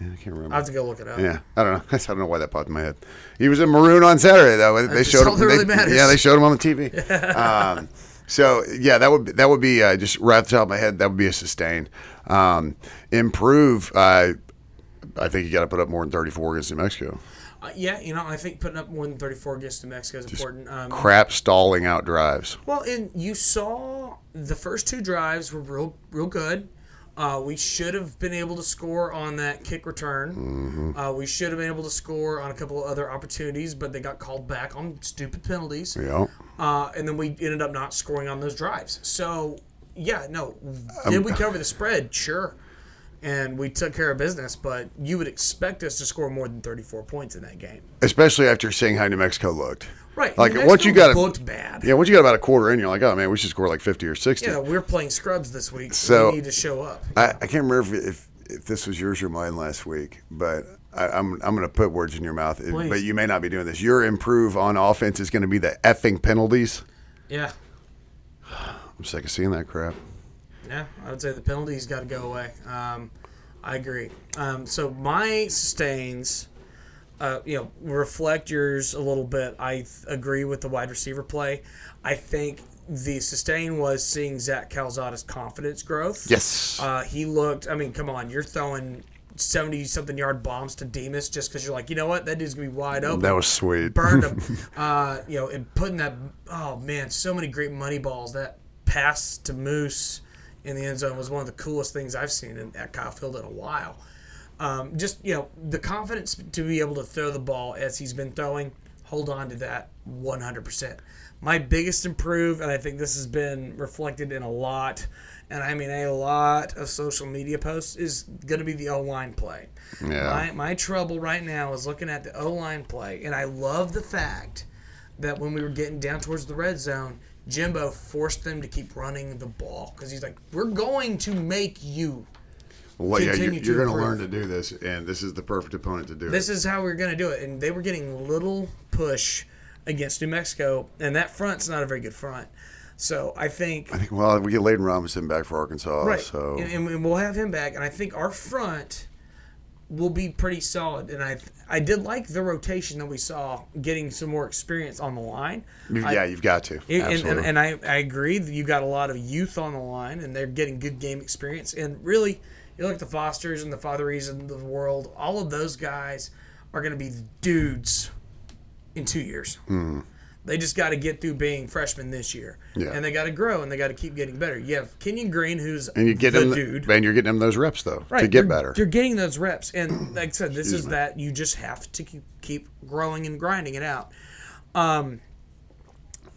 Yeah, I can't remember. I'll have to go look it up. Yeah, I don't know. I don't know why that popped in my head. He was in maroon on Saturday though. They That's showed him. they- really matters. Yeah, they showed him on the TV. um, so yeah, that would be, that would be uh, just right off the top of my head. That would be a sustain. Um, improve. Uh, I think you got to put up more than thirty four against New Mexico. Uh, yeah, you know, I think putting up more than 34 against New Mexico is important. Um, Crap stalling out drives. Well, and you saw the first two drives were real, real good. Uh, we should have been able to score on that kick return. Uh, we should have been able to score on a couple of other opportunities, but they got called back on stupid penalties. Yeah. Uh, and then we ended up not scoring on those drives. So, yeah, no. Did we cover the spread? Sure. And we took care of business, but you would expect us to score more than 34 points in that game. Especially after seeing how New Mexico looked. Right. Like, once you got a- bad. Yeah, once you got about a quarter in, you're like, oh man, we should score like fifty or sixty. Yeah, we're playing scrubs this week, so, So- we need to show up. I, I can't remember if, if if this was yours or mine last week, but I, I'm I'm going to put words in your mouth. Please. But you may not be doing this. Your improve on offense is going to be the effing penalties. Yeah. I'm sick of seeing that crap. Yeah, I would say the penalties got to go away. Um, I agree. Um, so my sustains, uh, you know, reflect yours a little bit. I th- agree with the wide receiver play. I think the sustain was seeing Zach Calzada's confidence growth. Yes. Uh, he looked. I mean, come on, you're throwing seventy something yard bombs to Demas just because you're like, you know what, that dude's gonna be wide open. that was sweet. burned him. uh, you know, and putting that. Oh man, so many great money balls. That pass to Moose in the end zone was one of the coolest things I've seen in, at Kyle Field in a while. Um, just you know, the confidence to be able to throw the ball as he's been throwing. Hold on to that 100%. My biggest improve, and I think this has been reflected in a lot, and I mean a lot of social media posts, is going to be the O line play. Yeah. My, my trouble right now is looking at the O line play, and I love the fact that when we were getting down towards the red zone, Jimbo forced them to keep running the ball because he's like, "We're going to make you." Well, yeah, you're, you're going to learn to do this, and this is the perfect opponent to do it. This is how we're going to do it, and they were getting little push against New Mexico, and that front's not a very good front. So I think I think. Well, we get Layden Robinson back for Arkansas, right, so and, and we'll have him back, and I think our front will be pretty solid. And I I did like the rotation that we saw, getting some more experience on the line. you- I- yeah, you've got to. And, and, and I, I agree that you got a lot of youth on the line and they're getting good game experience. And really, you look at the Fosters and the Fatherees of the world, all of those guys are going to be dudes in two years. They just got to get through being freshmen this year, Yeah. and they got to grow and they got to keep getting better. You have Kenyon Green, who's And you get the him, dude. and you're getting him those reps though to get you're, better. You're getting those reps, and like I said, this is that you just have to keep, keep growing and grinding it out. Um,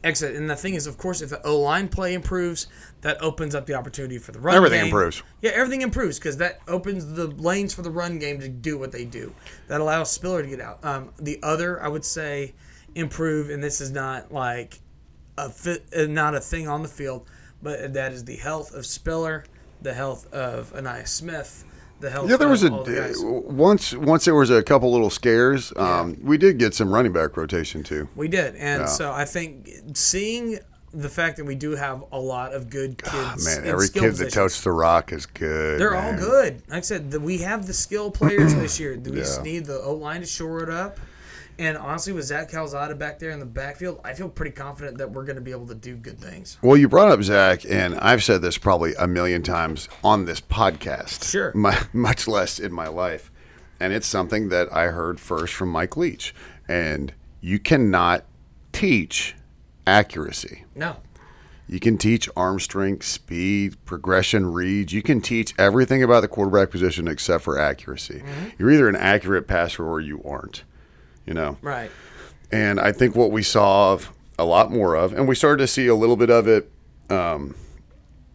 exit, and the thing is, of course, if the O line play improves, that opens up the opportunity for the run. Everything game. improves. Yeah, everything improves because that opens the lanes for the run game to do what they do. That allows Spiller to get out. Um, the other, I would say, improve, and this is not like a fit, uh, not a thing on the field, but that is the health of Spiller, the health of Ainias Smith, the health. Yeah, there was a the once once there was a couple little scares. Um, We did get some running back rotation too. We did, and Yeah. so I think seeing the fact that we do have a lot of good kids. Ah, Man, every kid that positions. touched the rock is good. They're man. all good. Like I said, the, we have the skill players this year. Do we just need the O line to shore it up. And honestly, with Zach Calzada back there in the backfield, I feel pretty confident that we're going to be able to do good things. Well, you brought up Zach, and I've said this probably a million times on this podcast. Sure. mu- much less in my life. And it's something that I heard first from Mike Leach. And you cannot teach accuracy. No, You can teach arm strength, speed, progression, reads. You can teach everything about the quarterback position except for accuracy. Mm-hmm. You're either an accurate passer or you aren't. You know? right. And I think what we saw of a lot more of, and we started to see a little bit of it, um,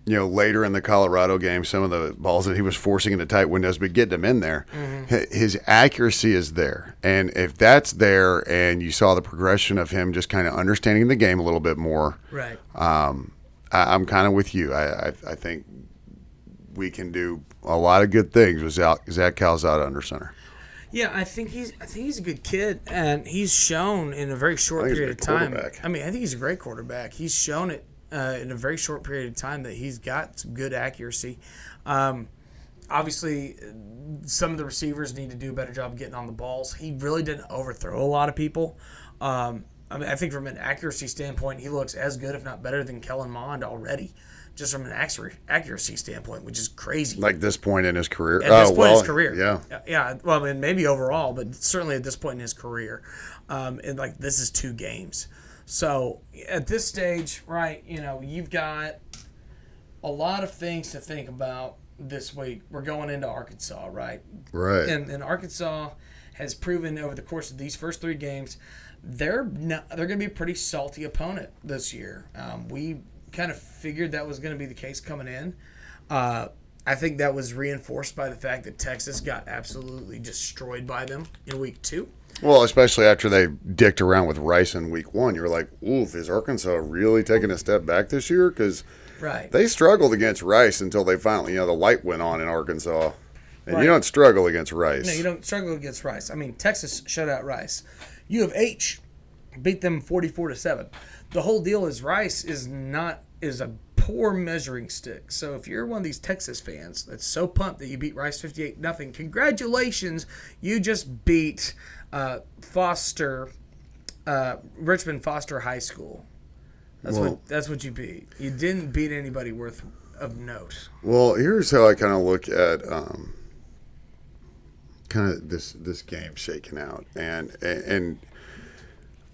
you know, later in the Colorado game, some of the balls that he was forcing into tight windows, but getting them in there, Hi- his accuracy is there. And if that's there, and you saw the progression of him just kind of understanding the game a little bit more, Right. um, I, I'm kind of with you. I, I, I think we can do a lot of good things with Zach Calzada under center. Yeah, I think he's I think he's a good kid, and he's shown in a very short I think he's a period of time. I mean, I think he's a great quarterback. He's shown it uh, in a very short period of time that he's got some good accuracy. Um, obviously, some of the receivers need to do a better job of getting on the balls. He really didn't overthrow a lot of people. Um, I mean, I think from an accuracy standpoint, he looks as good, if not better, than Kellen Mond already. Just from an accuracy standpoint, which is crazy Like this point in his career. at this oh, point well, in his career. Yeah. yeah. Well, I mean, maybe overall, but certainly at this point in his career, um, and like this is two games. So at this stage, right? You know, you've got a lot of things to think about this week. We're going into Arkansas, right? Right. And, and Arkansas has proven over the course of these first three games, they're not, they're going to be a pretty salty opponent this year. Um, we kind of figured that was going to be the case coming in. Uh, I think that was reinforced by the fact that Texas got absolutely destroyed by them in week two. Well, especially after they dicked around with Rice in week one, you're like, oof, is Arkansas really taking a step back this year? Because Right. they struggled against Rice until they finally, you know, the light went on in Arkansas. And Right. you don't struggle against Rice. No, you don't struggle against Rice. I mean, Texas shut out Rice. U of H beat them forty-four to seven. The whole deal is Rice is not is a poor measuring stick. So if you're one of these Texas fans that's so pumped that you beat Rice fifty-eight nothing, congratulations, you just beat uh, Foster, uh, Richmond Foster High School. That's Well- what that's what you beat. You didn't beat anybody worth of note. Well, here's how I kind of look at um, kind of this this game shaking out, and and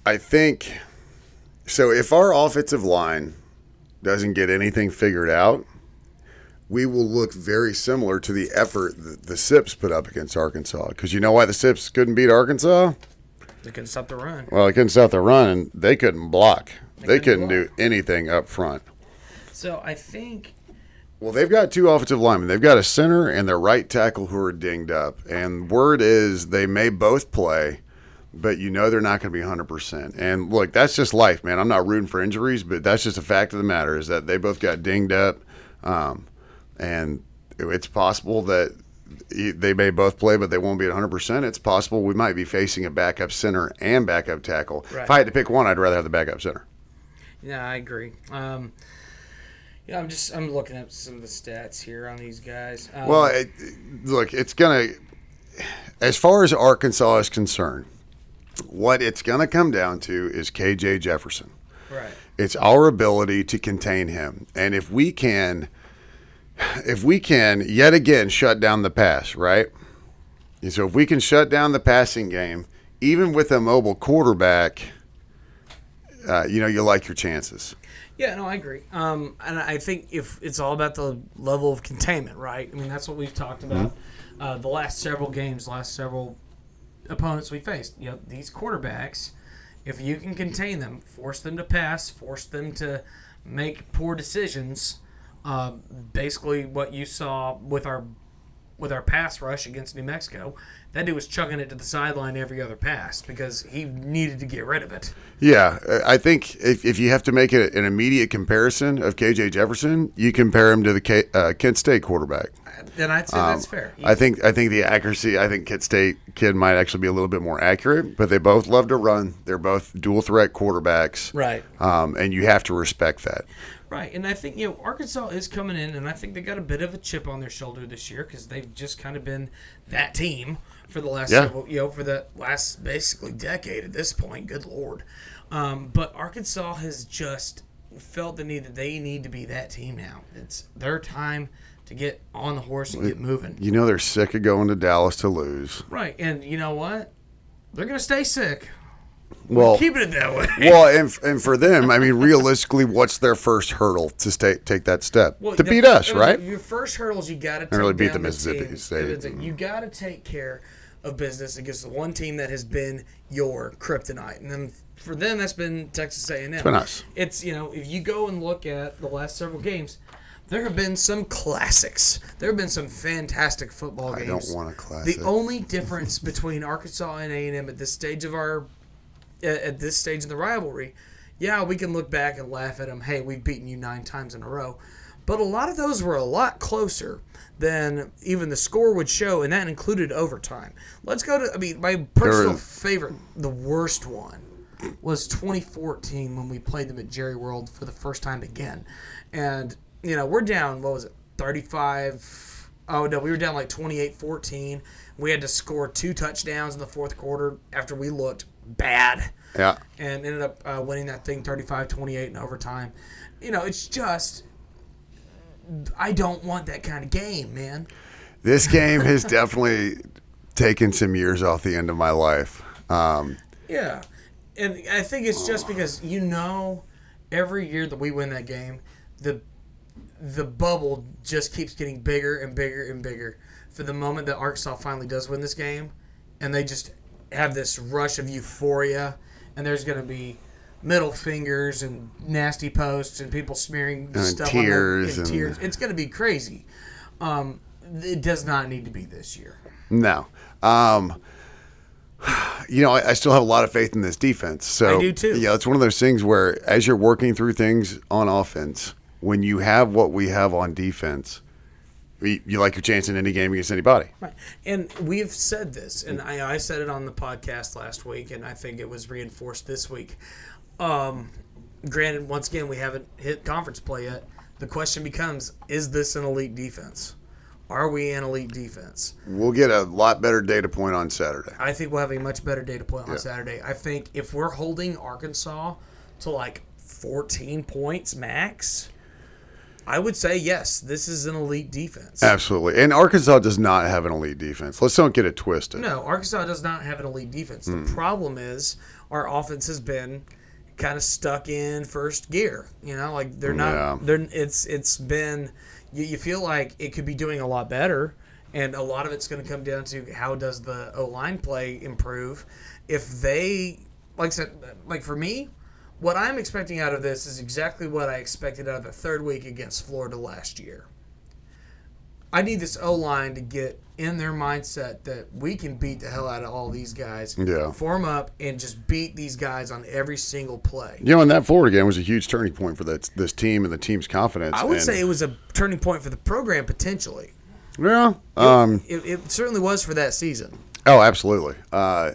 I think so. If our offensive line doesn't get anything figured out, we will look very similar to the effort that the Sips put up against Arkansas. Because you know why the Sips couldn't beat Arkansas? They couldn't stop the run. Well, they couldn't stop the run, and they couldn't block. They, couldn't couldn't do anything up front. So I think Well, they've got two offensive linemen. They've got a center and their right tackle who are dinged up. And word is they may both play, but you know they're not going to be 100%. And look, that's just life, man. I'm not rooting for injuries, but that's just a fact of the matter is that they both got dinged up. Um, and it's possible that they may both play, but they won't be at 100%. It's possible we might be facing a backup center and backup tackle. Right. If I had to pick one, I'd rather have the backup center. Yeah, I agree. Um, yeah, I'm just I'm looking at some of the stats here on these guys. Um, Well, it, look, it's going to, as far as Arkansas is concerned, what it's going to come down to is KJ Jefferson. right. It's our ability to contain him. And if we can, if we can yet again shut down the pass, right? And so if we can shut down the passing game, even with a mobile quarterback, uh, you know you like your chances. Yeah, no, I agree. Um, and I think if it's all about the level of containment, right? I mean, that's what we've talked about uh, the last several games, last several opponents we faced. You know, these quarterbacks, if you can contain them, force them to pass, force them to make poor decisions. Uh, basically, what you saw with our with our pass rush against New Mexico, that dude was chucking it to the sideline every other pass because he needed to get rid of it. Yeah, I think if, if you have to make a, an immediate comparison of KJ Jefferson, you compare him to the K, uh, Kent State quarterback. Then I'd say that's fair. I think I think the accuracy. I think Kent State kid might actually be a little bit more accurate, but they both love to run. They're both dual threat quarterbacks, Right. Um, and you have to respect that. Right, and I think you know Arkansas is coming in, and I think they got a bit of a chip on their shoulder this year because they've just kind of been that team for the last Yeah. several, you know, for the last basically decade at this point. Good lord, um, but Arkansas has just felt the need that they need to be that team now. It's their time to get on the horse and get moving. You know they're sick of going to Dallas to lose. Right, and you know what? They're gonna stay sick. Well, Keeping it that way. well, and, and for them, I mean, realistically, what's their first hurdle to stay, take that step Well, to the- beat us, right? Your first hurdles, you got to really beat the Mississippi team. State. You got to take care of business against the one team that has been your kryptonite, and then for them, that's been Texas A&M. It's been us. It's you know, if you go and look at the last several games, there have been some classics. There have been some fantastic football games. I don't want a classic. The only difference between Arkansas and A&M at this stage of our at, at this stage in the rivalry, yeah, we can look back and laugh at them. Hey, we've beaten you nine times in a row, but a lot of those were a lot closer than even the score would show, and that included overtime. Let's go to. I mean, my personal favorite, the worst one, was 2014 when we played them at Jerry World for the first time again, and you know we're down. What was it? 35. Oh no, we were down like 28-14. We had to score two touchdowns in the fourth quarter after we looked bad yeah, and ended up uh, winning that thing 35-28 in overtime. You know, it's just I don't want that kind of game, man. this game has definitely taken some years off the end of my life. Um, Yeah. And I think it's just because you know every year that we win that game, the the bubble just keeps getting bigger and bigger and bigger for the moment that Arkansas finally does win this game and they just have this rush of euphoria and there's going to be middle fingers and nasty posts and people smearing stuff on tears them, and- tears. It's going to be crazy. Um, it does not need to be this year. no. Um, you know, I, I still have a lot of faith in this defense. So I do too. Yeah, it's one of those things where as you're working through things on offense, when you have what we have on defense, you, like your chance in any game against anybody. Right. And we've said this, and I, I said it on the podcast last week, and I think it was reinforced this week. Um, granted, once again, we haven't hit conference play yet. The question becomes is this an elite defense? Are we an elite defense? We'll get a lot better data point on Saturday. I think we'll have a much better data point on Saturday. I think if we're holding Arkansas to like 14 points max, I would say yes, this is an elite defense. Absolutely. And Arkansas does not have an elite defense. Let's don't get it twisted. No, Arkansas does not have an elite defense. The hmm. problem is our offense has been kind of stuck in first gear. You know, like they're not. Yeah. They're it's it's been. You, you feel like it could be doing a lot better, and a lot of it's going to come down to how does the O line play improve. If they, like I said, like for me, what I'm expecting out of this is exactly what I expected out of the third week against Florida last year. I need this O line to get in their mindset that we can beat the hell out of all these guys. Yeah. Form up and just beat these guys on every single play. You know, and that Florida game was a huge turning point for that, this team and the team's confidence. I would And- say it was a turning point for the program potentially. yeah. Um, It, it certainly was for that season. oh, absolutely. Uh,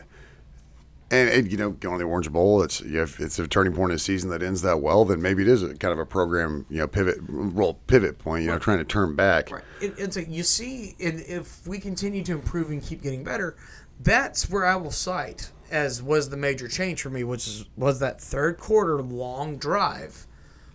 and, and you know, going to the Orange Bowl, it's if it's a turning point in a season that ends that well, then maybe it is a kind of a program, you know, pivot role pivot point. You know, trying to turn back. Right. It, it's a, you see, and if we continue to improve and keep getting better, that's where I will cite as was the major change for me, which is was that third quarter long drive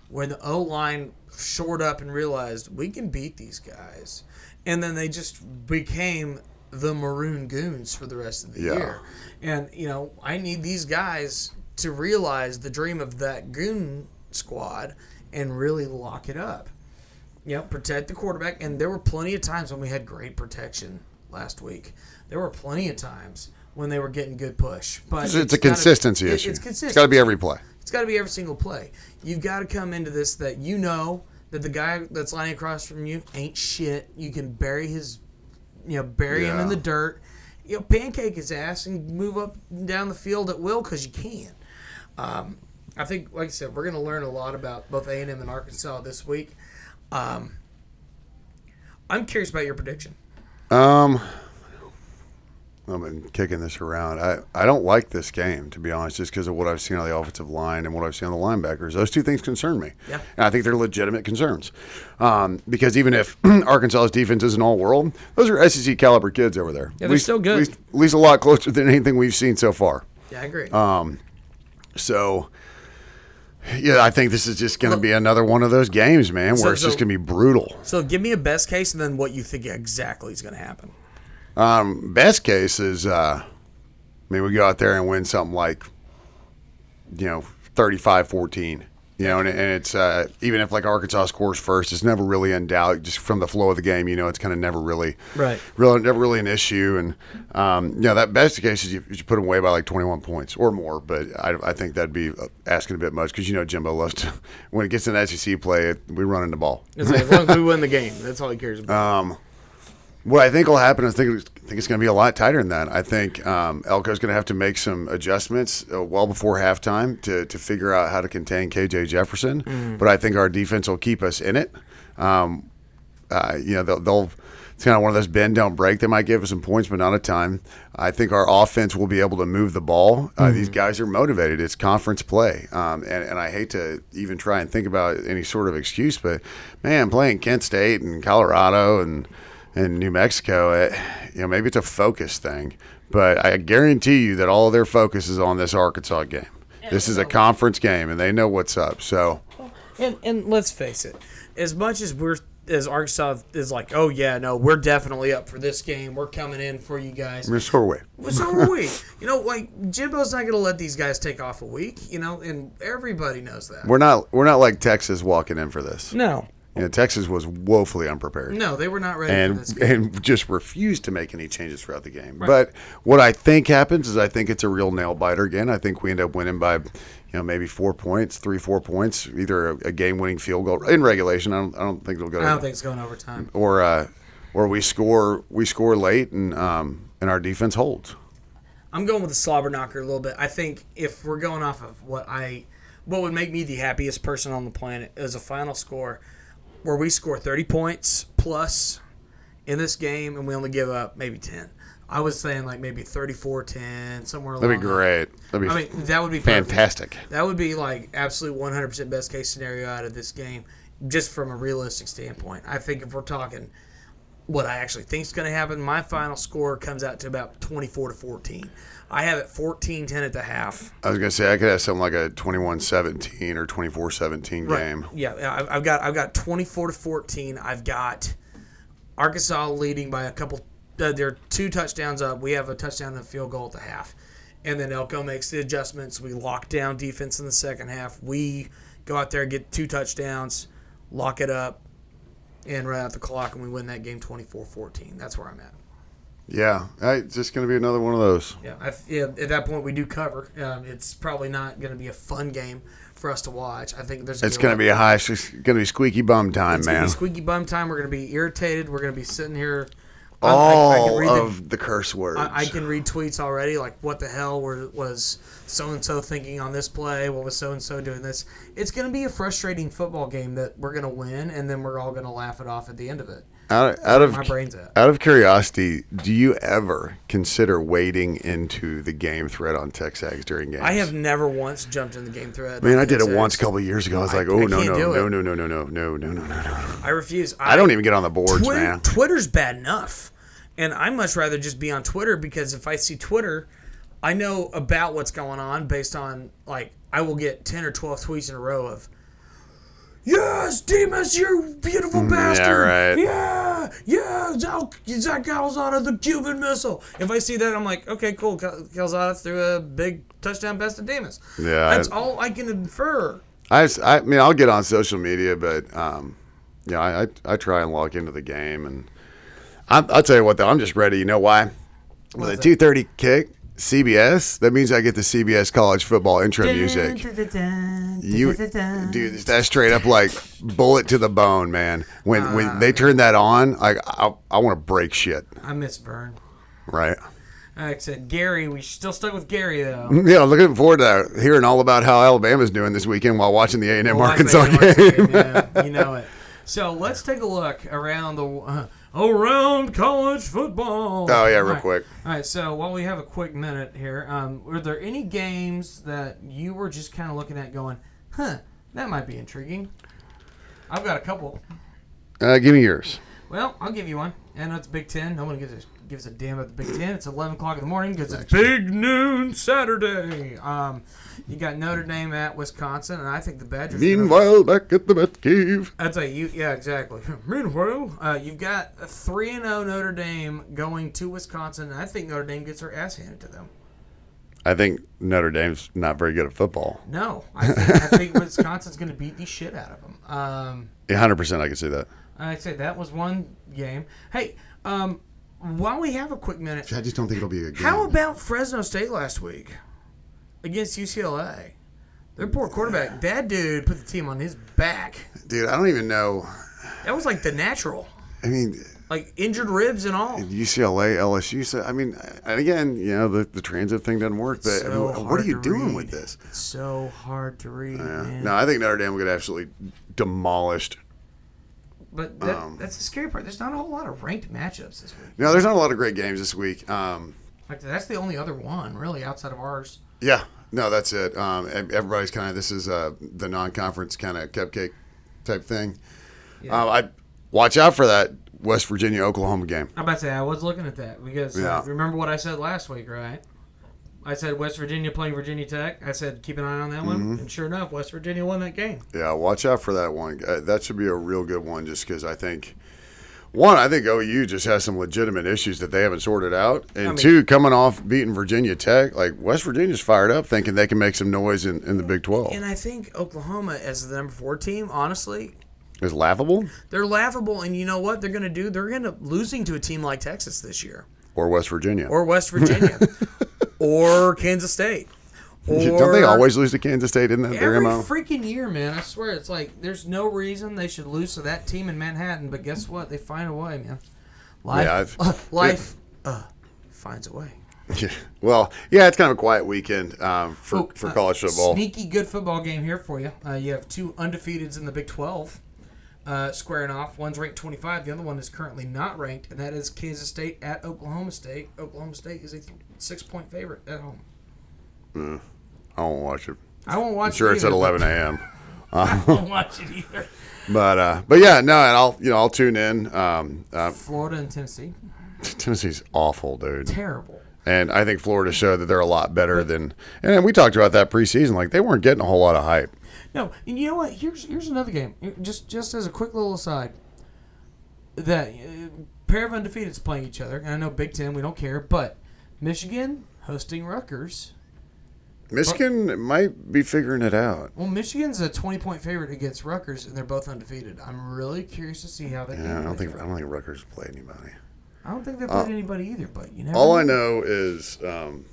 where the O line shored up and realized we can beat these guys, and then they just became the maroon goons for the rest of the Yeah. year. And you know, I need these guys to realize the dream of that goon squad and really lock it up. You know, protect the quarterback. And there were plenty of times when we had great protection last week. There were plenty of times when they were getting good push. But It's, it's a consistency it- issue. It's consistent. It's got to be every play. It's got to be every single play. You've got to come into this that you know that the guy that's lying across from you ain't shit. You can bury his, you know, bury him in the dirt. You know, pancake his ass and move up and down the field at will because you can. Um, I think, like I said, we're going to learn a lot about both A and M and Arkansas this week. Um, I'm curious about your prediction. Um, I've been kicking this around. I, I don't like this game, to be honest, just because of what I've seen on the offensive line and what I've seen on the linebackers. Those two things concern me. Yeah. And I think they're legitimate concerns. Um, because even if Arkansas's defense isn't all world, those are SEC caliber kids over there. Yeah, they're least- still good. At least, at least a lot closer than anything we've seen so far. Yeah, I agree. Um, So, yeah, I think this is just going to be another one of those games, man, where So- it's just going to be brutal. so give me a best case and then what you think exactly is going to happen. Um, best case is, uh, I mean, we go out there and win something like, you know, 35 14. You know, and, and it's uh, even if like Arkansas scores first, it's never really in doubt. Just from the flow of the game, you know, it's kind of never really, Right. really, never really an issue. And um, you know, that best case is you, you put them away by like 21 points or more. But I, I think that'd be uh, asking a bit much because you know Jimbo loves to when it gets in SEC play, it, we run in the ball. As long as we win the game, that's all he cares about. What I think will happen, I think, I think it's going to be a lot tighter than that. I think um, Elko's going to have to make some adjustments uh, well before halftime to, to figure out how to contain KJ Jefferson. But I think our defense will keep us in it. Um, uh, you know, they'll, they'll it's kind of one of those bend don't break. They might give us some points, but not a time. I think our offense will be able to move the ball. Uh, These guys are motivated. It's conference play, um, and, and I hate to even try and think about any sort of excuse, but man, playing Kent State and Colorado and and New Mexico, it, you know, maybe it's a focus thing, but I guarantee you that all of their focus is on this Arkansas game. This is a conference game, and they know what's up. So. And and let's face it, as much as we're as Arkansas is like, oh yeah, no, we're definitely up for this game. We're coming in for you guys. Miss Horway. Well, so are we. You know, like Jimbo's not going to let these guys take off a week. You know, and everybody knows that. We're not we're not like Texas walking in for this. no, You know, Texas was woefully unprepared. no, they were not ready for And and just refused to make any changes throughout the game. But what I think happens is I think it's a real nail biter again. I think we end up winning by, you know, maybe four points, three, four points, either a, a game winning field goal in regulation. I don't, I don't think it'll go. I don't think it's going overtime. or uh, or we score we score late and um and our defense holds. I'm going with the slobber knocker a little bit. I think if we're going off of what I, what would make me the happiest person on the planet is a final score where we score 30 points plus in this game and we only give up maybe 10. I was saying like maybe 34-10, somewhere along That'd be that. great. That'd be I mean, that would be perfect. fantastic. That would be like absolute 100% best case scenario out of this game, just from a realistic standpoint. I think if we're talking what I actually think is going to happen, my final score comes out to about 24 to 14. I have it 14 10 at the half. I was gonna say I could have something like a 21-17 or 24-17 game. Yeah, I- I've got I've got 24 to 14. I've got Arkansas leading by a couple. Uh, they're two touchdowns up. We have a touchdown and a field goal at the half, and then Elko makes the adjustments. We lock down defense in the second half. We go out there and get two touchdowns, lock it up, and run out the clock, and we win that game 24-14. That's where I'm at. Yeah, I- it's just gonna be another one of those. Yeah, I, yeah. At that point, we do cover. Um, it's probably not going to be a fun game for us to watch. I think there's. It's gonna be a high, it's gonna be squeaky bum time, It's man. be squeaky bum time. We're gonna be irritated. We're gonna be sitting here. I- I- I can All read the- of the, curse words. I, I can read tweets already, like what the hell were, was so and so thinking on this play? What was so and so doing this? It's going to be a frustrating football game that we're going to win, and then we're all going to laugh it off at the end of it. Out, out of My brain's at. out of curiosity, do you ever consider wading into the game thread on TexAgs during games? I have never once jumped in the game thread. I mean, I did it once a couple of years ago. I was like, I oh no can't no no no no no no no no no no. I refuse. I don't even get on the boards, Twitter, man. Twitter's bad enough, and I much rather just be on Twitter because if I see Twitter, I know about what's going on based on like I will get ten or twelve tweets in a row of Yes, Demas, you beautiful bastard. Mm, right. Yeah, yeah, Zal- Zach Calzada, the Cuban missile. If I see that, I'm like, okay, cool. Cal- Calzada threw a big touchdown pass to Demas. Yeah, That's I- all I can infer. I, I mean, I'll get on social media, but um, yeah, I, I I try and log into the game, and I'm, I'll tell you what though, I'm just ready. You know why? With a two thirty kick, CBS. That means I get the CBS college football intro music. You, dude, that's straight up like bullet to the bone, man. When when they turn that on, like I I want to break shit, I miss Verne. right? Like I said, Gary, we still stuck with Gary though. Yeah, looking forward to hearing all about how Alabama's doing this weekend while watching the A and M Arkansas game. yeah, you know it. So let's take a look around the uh, around college football. Oh, yeah, real All right. quick. All right. So while we have a quick minute here, um, were there any games that you were just kind of looking at, going, "Huh, that might be intriguing"? I've got a couple. Uh, give me yours. Well, I'll give you one. And it's Big Ten. No one gives a, gives a damn about the Big Ten. It's 11 o'clock in the morning because it's Big Noon Saturday. Um, you got Notre Dame at Wisconsin, and I think the Badgers. are gonna- Meanwhile, back at the Batcave. That's a you. Yeah, exactly. Meanwhile, uh, you've got a three and zero Notre Dame going to Wisconsin, and I think Notre Dame gets her ass handed to them. I think Notre Dame's not very good at football. No, I think, I think Wisconsin's going to beat the shit out of them. Um, Yeah, hundred percent, I can see that. I'd say that was one game. Hey, um, while we have a quick minute, I just don't think it'll be a game. how about Fresno State last week against UCLA? Their poor quarterback, that dude, put the team on his back. dude? I don't even know. That was like the natural, I mean, like injured ribs and all. UCLA, LSU. So I mean, and again, you know, the, the transit thing doesn't work. But I mean, what are you doing read. with this? It's so hard to read, man. No, I think Notre Dame will get absolutely demolished. But that, Um, that's the scary part. There's not a whole lot of ranked matchups this week. No, there's not a lot of great games this week. Um, Like that's the only other one really outside of ours. yeah, no, that's it. Um, everybody's kind of this is uh, the non-conference kind of cupcake type thing. Yeah. Um, I watch out for that West Virginia Oklahoma game. I'm about to say I was looking at that because uh, remember what I said last week, right? I said West Virginia playing Virginia Tech. I said keep an eye on that one, Mm-hmm. and sure enough, West Virginia won that game. Yeah, watch out for that one. Uh, that should be a real good one, just because I think one, I think OU just has some legitimate issues that they haven't sorted out, and mean- two, coming off beating Virginia Tech, like West Virginia's fired up, thinking they can make some noise in, in the Big Twelve. And I think Oklahoma as the number four team, honestly, Is laughable they're laughable. And you know what they're going to do? They're going to losing to a team like Texas this year, or West Virginia. or West Virginia, or Kansas State. Or Don't they always lose to Kansas State in that their Every MO? freaking year, man. I swear, it's like there's no reason they should lose to that team in Manhattan. But guess what? They find a way, man. Life, Yeah, I've- life, uh, finds a way. Yeah. well, yeah, it's kind of a quiet weekend um, for Oh, for uh, college football. Sneaky good football game here for you. Uh, you have two undefeateds in the Big 12 uh, squaring off. One's ranked 25. The other one is currently not ranked, and that is Kansas State at Oklahoma State. Oklahoma State is a th- six-point favorite at home. I won't watch it. I won't watch. It. I'm sure it it's at 11 a.m. I won't watch it either. But uh, but yeah, no, and I'll you know I'll tune in. Um, uh, Florida and Tennessee, Tennessee's awful, dude. terrible. And I think Florida showed that they're a lot better than. And we talked about that preseason. Like they weren't getting a whole lot of hype. No, and you know what? Here's here's another game. Just just as a quick little aside, that uh, pair of undefeateds playing each other, and I know Big Ten, we don't care, but Michigan hosting Rutgers. Michigan might be figuring it out. Well, Michigan's a twenty point favorite against Rutgers, and they're both undefeated. I'm really curious to see how that. Yeah, I don't think out. I don't think Rutgers play anybody. I don't think they played anybody either. But you never. All I know is um,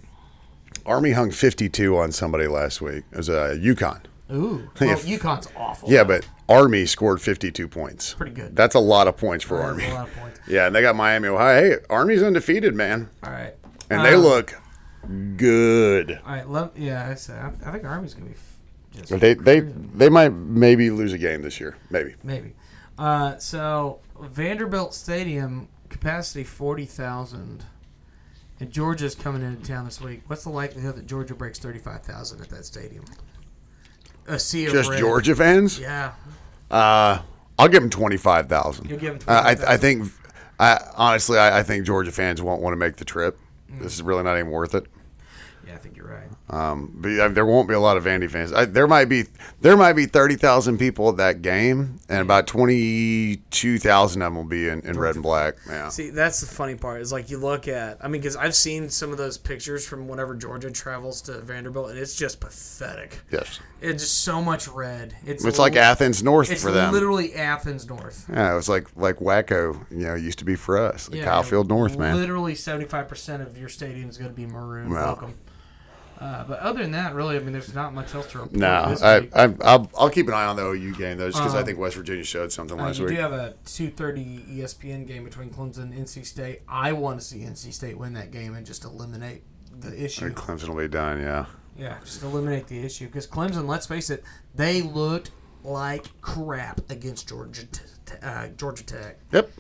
Army hung 52 on somebody last week. It was a uh, UConn. Ooh, well, If- UConn's awful. Yeah, but Army scored 52 points. Pretty good. That's a lot of points for That's Army. a lot of points. Yeah, and they got Miami, Ohio. Hey, Army's undefeated, man, All right. and they Um, look good. All right. Love, yeah, I, say, I, I think Army's gonna be. Just they they they might maybe lose a game this year, maybe. Maybe. Uh, so Vanderbilt Stadium capacity forty thousand, and Georgia's coming into town this week. What's the likelihood that Georgia breaks thirty five thousand at that stadium? A sea of Just red. Georgia fans. Yeah, Uh, I'll give them twenty five thousand. You'll give 'em Uh, I I think, I honestly I, I think Georgia fans won't want to make the trip. This is really not even worth it. Yeah, I think you're right. Um, but there won't be a lot of Vandy fans. I, there might be there might be thirty thousand people at that game, and about twenty two thousand of them will be in, in red and black. Yeah, See, that's the funny part. Is like you look at. I mean, because I've seen some of those pictures from whenever Georgia travels to Vanderbilt, and it's just pathetic. yes, It's just so much red. It's it's like Athens North It's for them. literally Athens North. yeah, it was like like Waco. you know, used to be for us, like Yeah, Kyle Field North, man. Literally seventy five percent of your stadium is going to be maroon. Wow. Welcome. Uh, but other than that, really, I mean, there's not much else to report. No, I. I I'll, I'll keep an eye on the OU game though, just because I Um, think West Virginia showed something Uh, last you week. do have a 2:30 ESPN game between Clemson and NC State. I want to see NC State win that game and just eliminate the issue. Clemson will be done. Yeah, Yeah, just eliminate the issue because Clemson. Let's face it, they looked like crap against Georgia, uh, Georgia Tech. yep.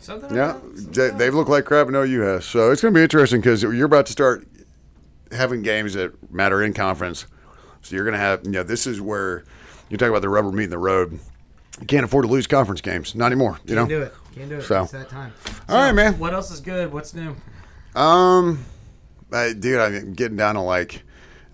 Something. Yeah, they, they've looked like crap in OU has. So it's going to be interesting because you're about to start having games that matter in conference. So you're going to have, you know, this is where you talk about the rubber meeting the road. You can't afford to lose conference games, not anymore. You Can't know. do it. Can't do it. So. It's that time. All right, man. What else is good? What's new? Um, I, dude, I'm getting down to like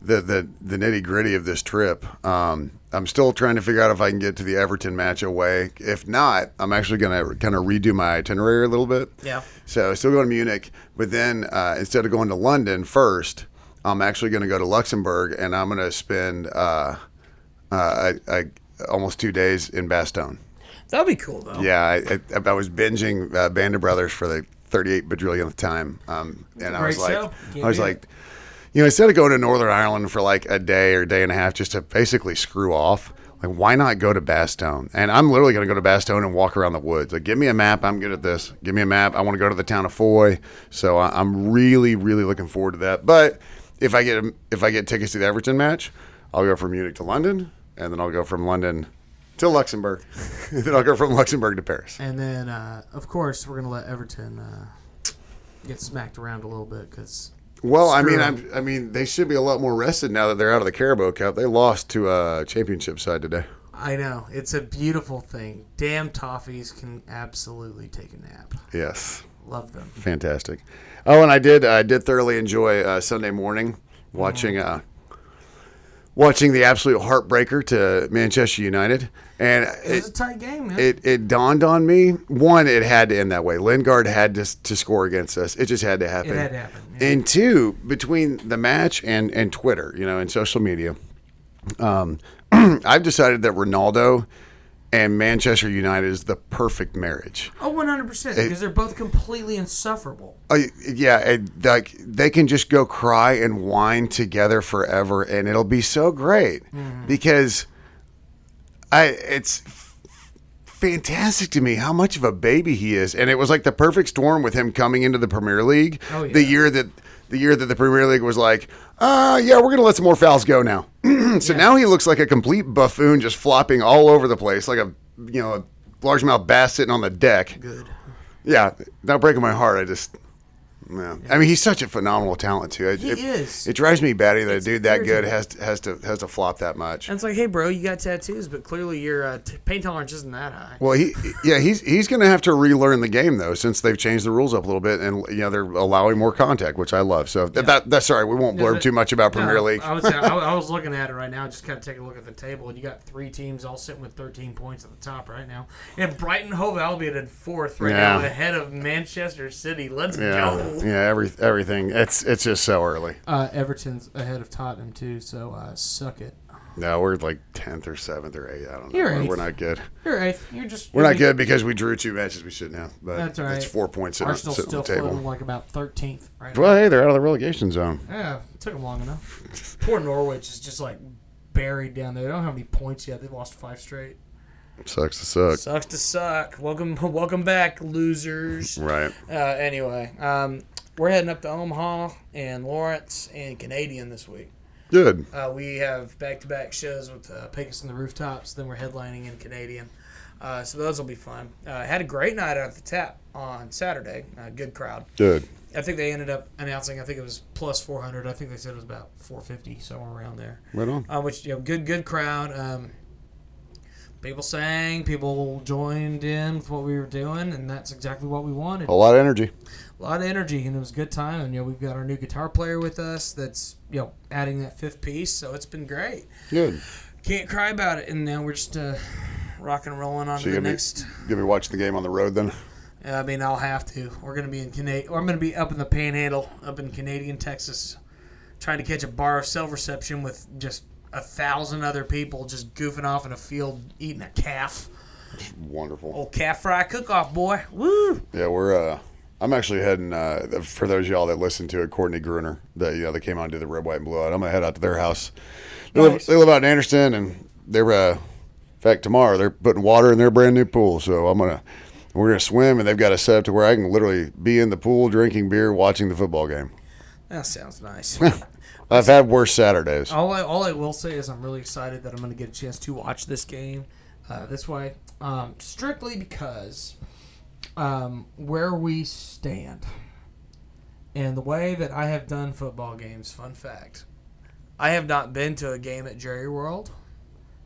the the, the nitty gritty of this trip. Um, I'm still trying to figure out if I can get to the Everton match away. If not, I'm actually going to kind of redo my itinerary a little bit. Yeah. So still going to Munich, but then uh, instead of going to London first, I'm actually going to go to Luxembourg, and I'm going to spend uh, uh, I, I, almost two days in Bastogne. That'd be cool though. Yeah, I, I, I was binging uh, Band of Brothers for the 38 bajillionth time, um, and I was like, I was like, you know, instead of going to Northern Ireland for like a day or day and a half just to basically screw off, like why not go to Bastogne? And I'm literally going to go to Bastogne and walk around the woods. Like, give me a map. I'm good at this. Give me a map. I want to go to the town of Foy. So I, I'm really, really looking forward to that. But if I get if I get tickets to the Everton match, I'll go from Munich to London, and then I'll go from London to Luxembourg, and then I'll go from Luxembourg to Paris. And then, uh, of course, we're gonna let Everton uh, get smacked around a little bit because Well, I mean. I'm, I mean, they should be a lot more rested now that they're out of the Carabao Cup. They lost to a championship side today. I know it's a beautiful thing. Damn toffees can absolutely take a nap. Yes, Love them. fantastic. Oh, and I did, I did thoroughly enjoy uh, Sunday morning watching, uh, watching the absolute heartbreaker to Manchester United, and It was a tight game, man. it, it dawned on me. One, it had to end that way. Lingard had to, to score against us. It just had to happen. It had to happen. yeah. And two, between the match and, and Twitter, you know, and social media, um, I've decided that Ronaldo and Manchester United is the perfect marriage. Oh, oh, one hundred percent. Because they're both completely insufferable. Uh, yeah, it, like they can just go cry and whine together forever, and it'll be so great because I it's fantastic to me how much of a baby he is, and it was like the perfect storm with him coming into the Premier League Oh, yeah. the year that the year that the Premier League was like, uh, yeah, we're gonna let some more fouls go now. so now he looks like a complete buffoon, just flopping all over the place, like a you know a largemouth bass sitting on the deck. Good. Yeah, not breaking my heart. I just, yeah. I mean, he's such a phenomenal talent too. It, He it, is. It drives me batty that a dude that good has to, has to has to flop that much. And it's like, hey, bro, you got tattoos, but clearly your uh, t- pain tolerance isn't that high. Well, he yeah he's he's going to have to relearn the game though since they've changed the rules up a little bit and you know they're allowing more contact, which I love. So th- that that's sorry, we won't blurb that- too much about Premier No, League. I was, I, I was looking at it right now, just kind of taking a look at the table, and you got three teams all sitting with 13 points at the top right now. And Brighton Hove Albion in fourth right Yeah. now, ahead of Manchester City. Let's Yeah, go. yeah, every everything. It's it's just so early. Uh, Everton's ahead of Tottenham too, so uh, suck it. No, we're like tenth or seventh or eighth. I don't know. You're We're, eighth. we're not good. You're eighth. You're just. We're you're not good because we drew two matches we shouldn't have. But That's all right. it's four points sitting, on- Arsenal's sitting still on the table. floating like about 13th right now. Well, hey, they're out of the relegation zone. Yeah, it took them long enough. Poor Norwich is just like buried down there. They don't have any points yet. They've lost five straight. Sucks to suck. Sucks to suck. Welcome, welcome back, losers. Right. Uh, anyway, um, we're heading up to Omaha and Lawrence and Canadian this week. Good. Uh, we have back-to-back shows with uh, Pecos and the Rooftops. Then we're headlining in Canadian. Uh, so those will be fun. Uh, had a great night out at the Tap on Saturday. Uh, good crowd. Good. I think they ended up announcing. I think it was plus 400. I think they said it was about 450, somewhere around there. Right on. Uh, which you know, good good crowd. Um, people sang, people joined in with what we were doing, and that's exactly what we wanted. A lot of energy. A lot of energy, and it was a good time. And you know, we've got our new guitar player with us. That's you know adding that fifth piece, so it's been great. Good. Can't cry about it. And now we're just uh, rock and rolling on So to the next. gonna be watching the game on the road then? I mean, I'll have to. We're gonna be in Canadian. I'm gonna be up in the Panhandle, up in Canadian Texas, trying to catch a bar of self reception with just a thousand other people just goofing off in a field eating a calf. Wonderful. Old calf fry cook off, boy. Woo! Yeah, we're. uh I'm actually heading. Uh, for those of y'all that listen to it, Courtney Gruner, that you know, they came out and did the red, white, and blue out. I'm gonna head out to their house. They, live, they live out in Anderson, and they're. Uh, in fact, tomorrow they're putting water in their brand new pool. So I'm gonna. We're gonna swim, and they've got it set up to where I can literally be in the pool, drinking beer, watching the football game. That sounds nice. I've had worse Saturdays. all, I, all I will say is I'm really excited that I'm going to get a chance to watch this game uh, this way, um, strictly because um, where we stand and the way that I have done football games. Fun fact: I have not been to a game at Jerry World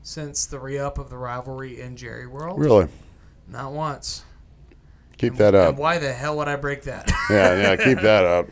since the re-up of the rivalry in Jerry World. Really, Not once. keep that up. And why the hell would I break that? Yeah, yeah, keep that up.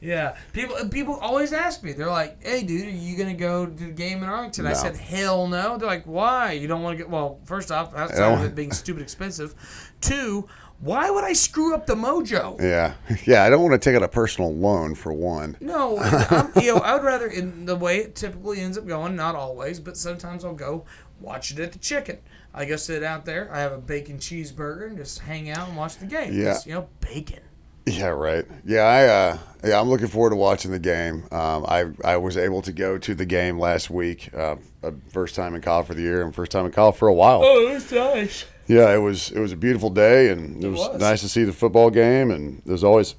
Yeah, people people always ask me. They're like, "Hey, dude, are you gonna go to the game in Arlington?" I said, "Hell no." They're like, "Why? You don't want to get?" Well, first off, outside of it being stupid expensive, two, why would I screw up the mojo? Yeah, yeah. I don't want to take out a personal loan for one. No, I'm, you know, I would rather in the way it typically ends up going. Not always, but sometimes I'll go watch it at the chicken. I go sit out there. I have a bacon cheeseburger and just hang out and watch the game. Yeah. you know, bacon. Yeah, right. Yeah, I uh, yeah, I'm looking forward to watching the game. Um, I I was able to go to the game last week, uh, uh, first time in college for the year, and first time in college for a while. Oh, that's nice. Yeah, it was it was a beautiful day, and it, was, was. nice to see the football game, and it was always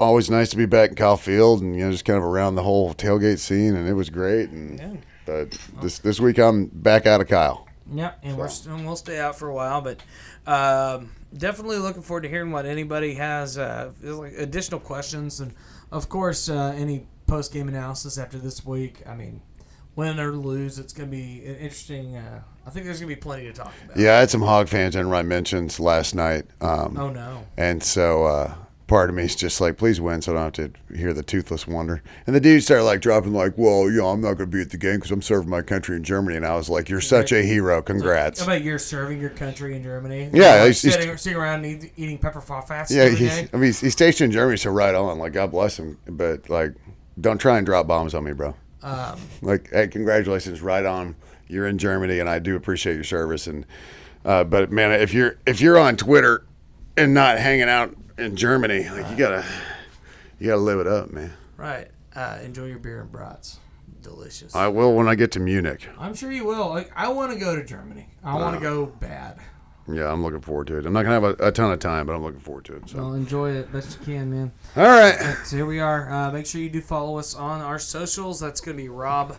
always nice to be back in Kyle Field, and you know just kind of around the whole tailgate scene, and it was great. And Yeah. but this this week I'm back out of Kyle. Yep, and we're st- and we'll stay out for a while, but um, definitely looking forward to hearing what anybody has uh, like additional questions, and of course uh, any post game analysis after this week. I mean, win or lose, it's going to be an interesting. Uh, I think there's going to be plenty to talk about. Yeah, I had some Hog fans in my mentions last night. Um, Oh no. And so uh, part of me is just like, please win so I don't have to hear the toothless wonder. And the dude started like dropping like, well, you know, I'm not going to be at the game because I'm serving my country in Germany. And I was like, you're such a hero. Congrats. How about you're serving your country in Germany? Yeah, Like he's- he's- sitting, sitting around eat, eating pepper fats Yeah, every he's. I mean, he's, he's stationed in Germany, so right on. Like, God bless him. But like, don't try and drop bombs on me, bro. Um, Like, hey, congratulations, right on. You're in Germany, and I do appreciate your service. And uh, but man, if you're if you're on Twitter and not hanging out in Germany, like you gotta you gotta live it up, man. right. Uh, enjoy your beer and brats. Delicious. I will when I get to Munich. I'm sure you will. Like, I want to go to Germany. I want to go bad. Yeah, I'm looking forward to it. I'm not gonna have a, a ton of time, but I'm looking forward to it. So, Well, enjoy it best you can, man. all right. So here we are. Uh, make sure you do follow us on our socials. That's going to be Rob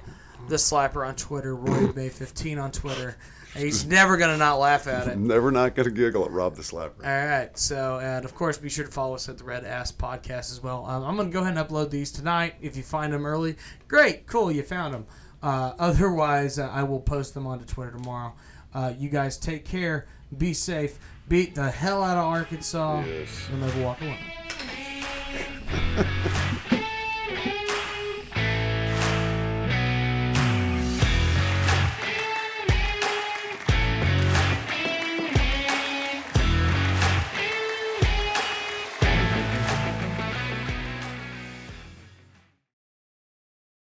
the Slapper on Twitter, Roy May 15 on Twitter. He's never going to not laugh at it. Never not gonna giggle at Rob the Slapper. All right. So, and of course, be sure to follow us at the Red Ass Podcast as well. Um, I'm going to go ahead and upload these tonight. If you find them early, great, cool, you found them. Uh, otherwise, uh, I will post them onto Twitter tomorrow. Uh, you guys take care, be safe, beat the hell out of Arkansas, Yes. and never walk alone.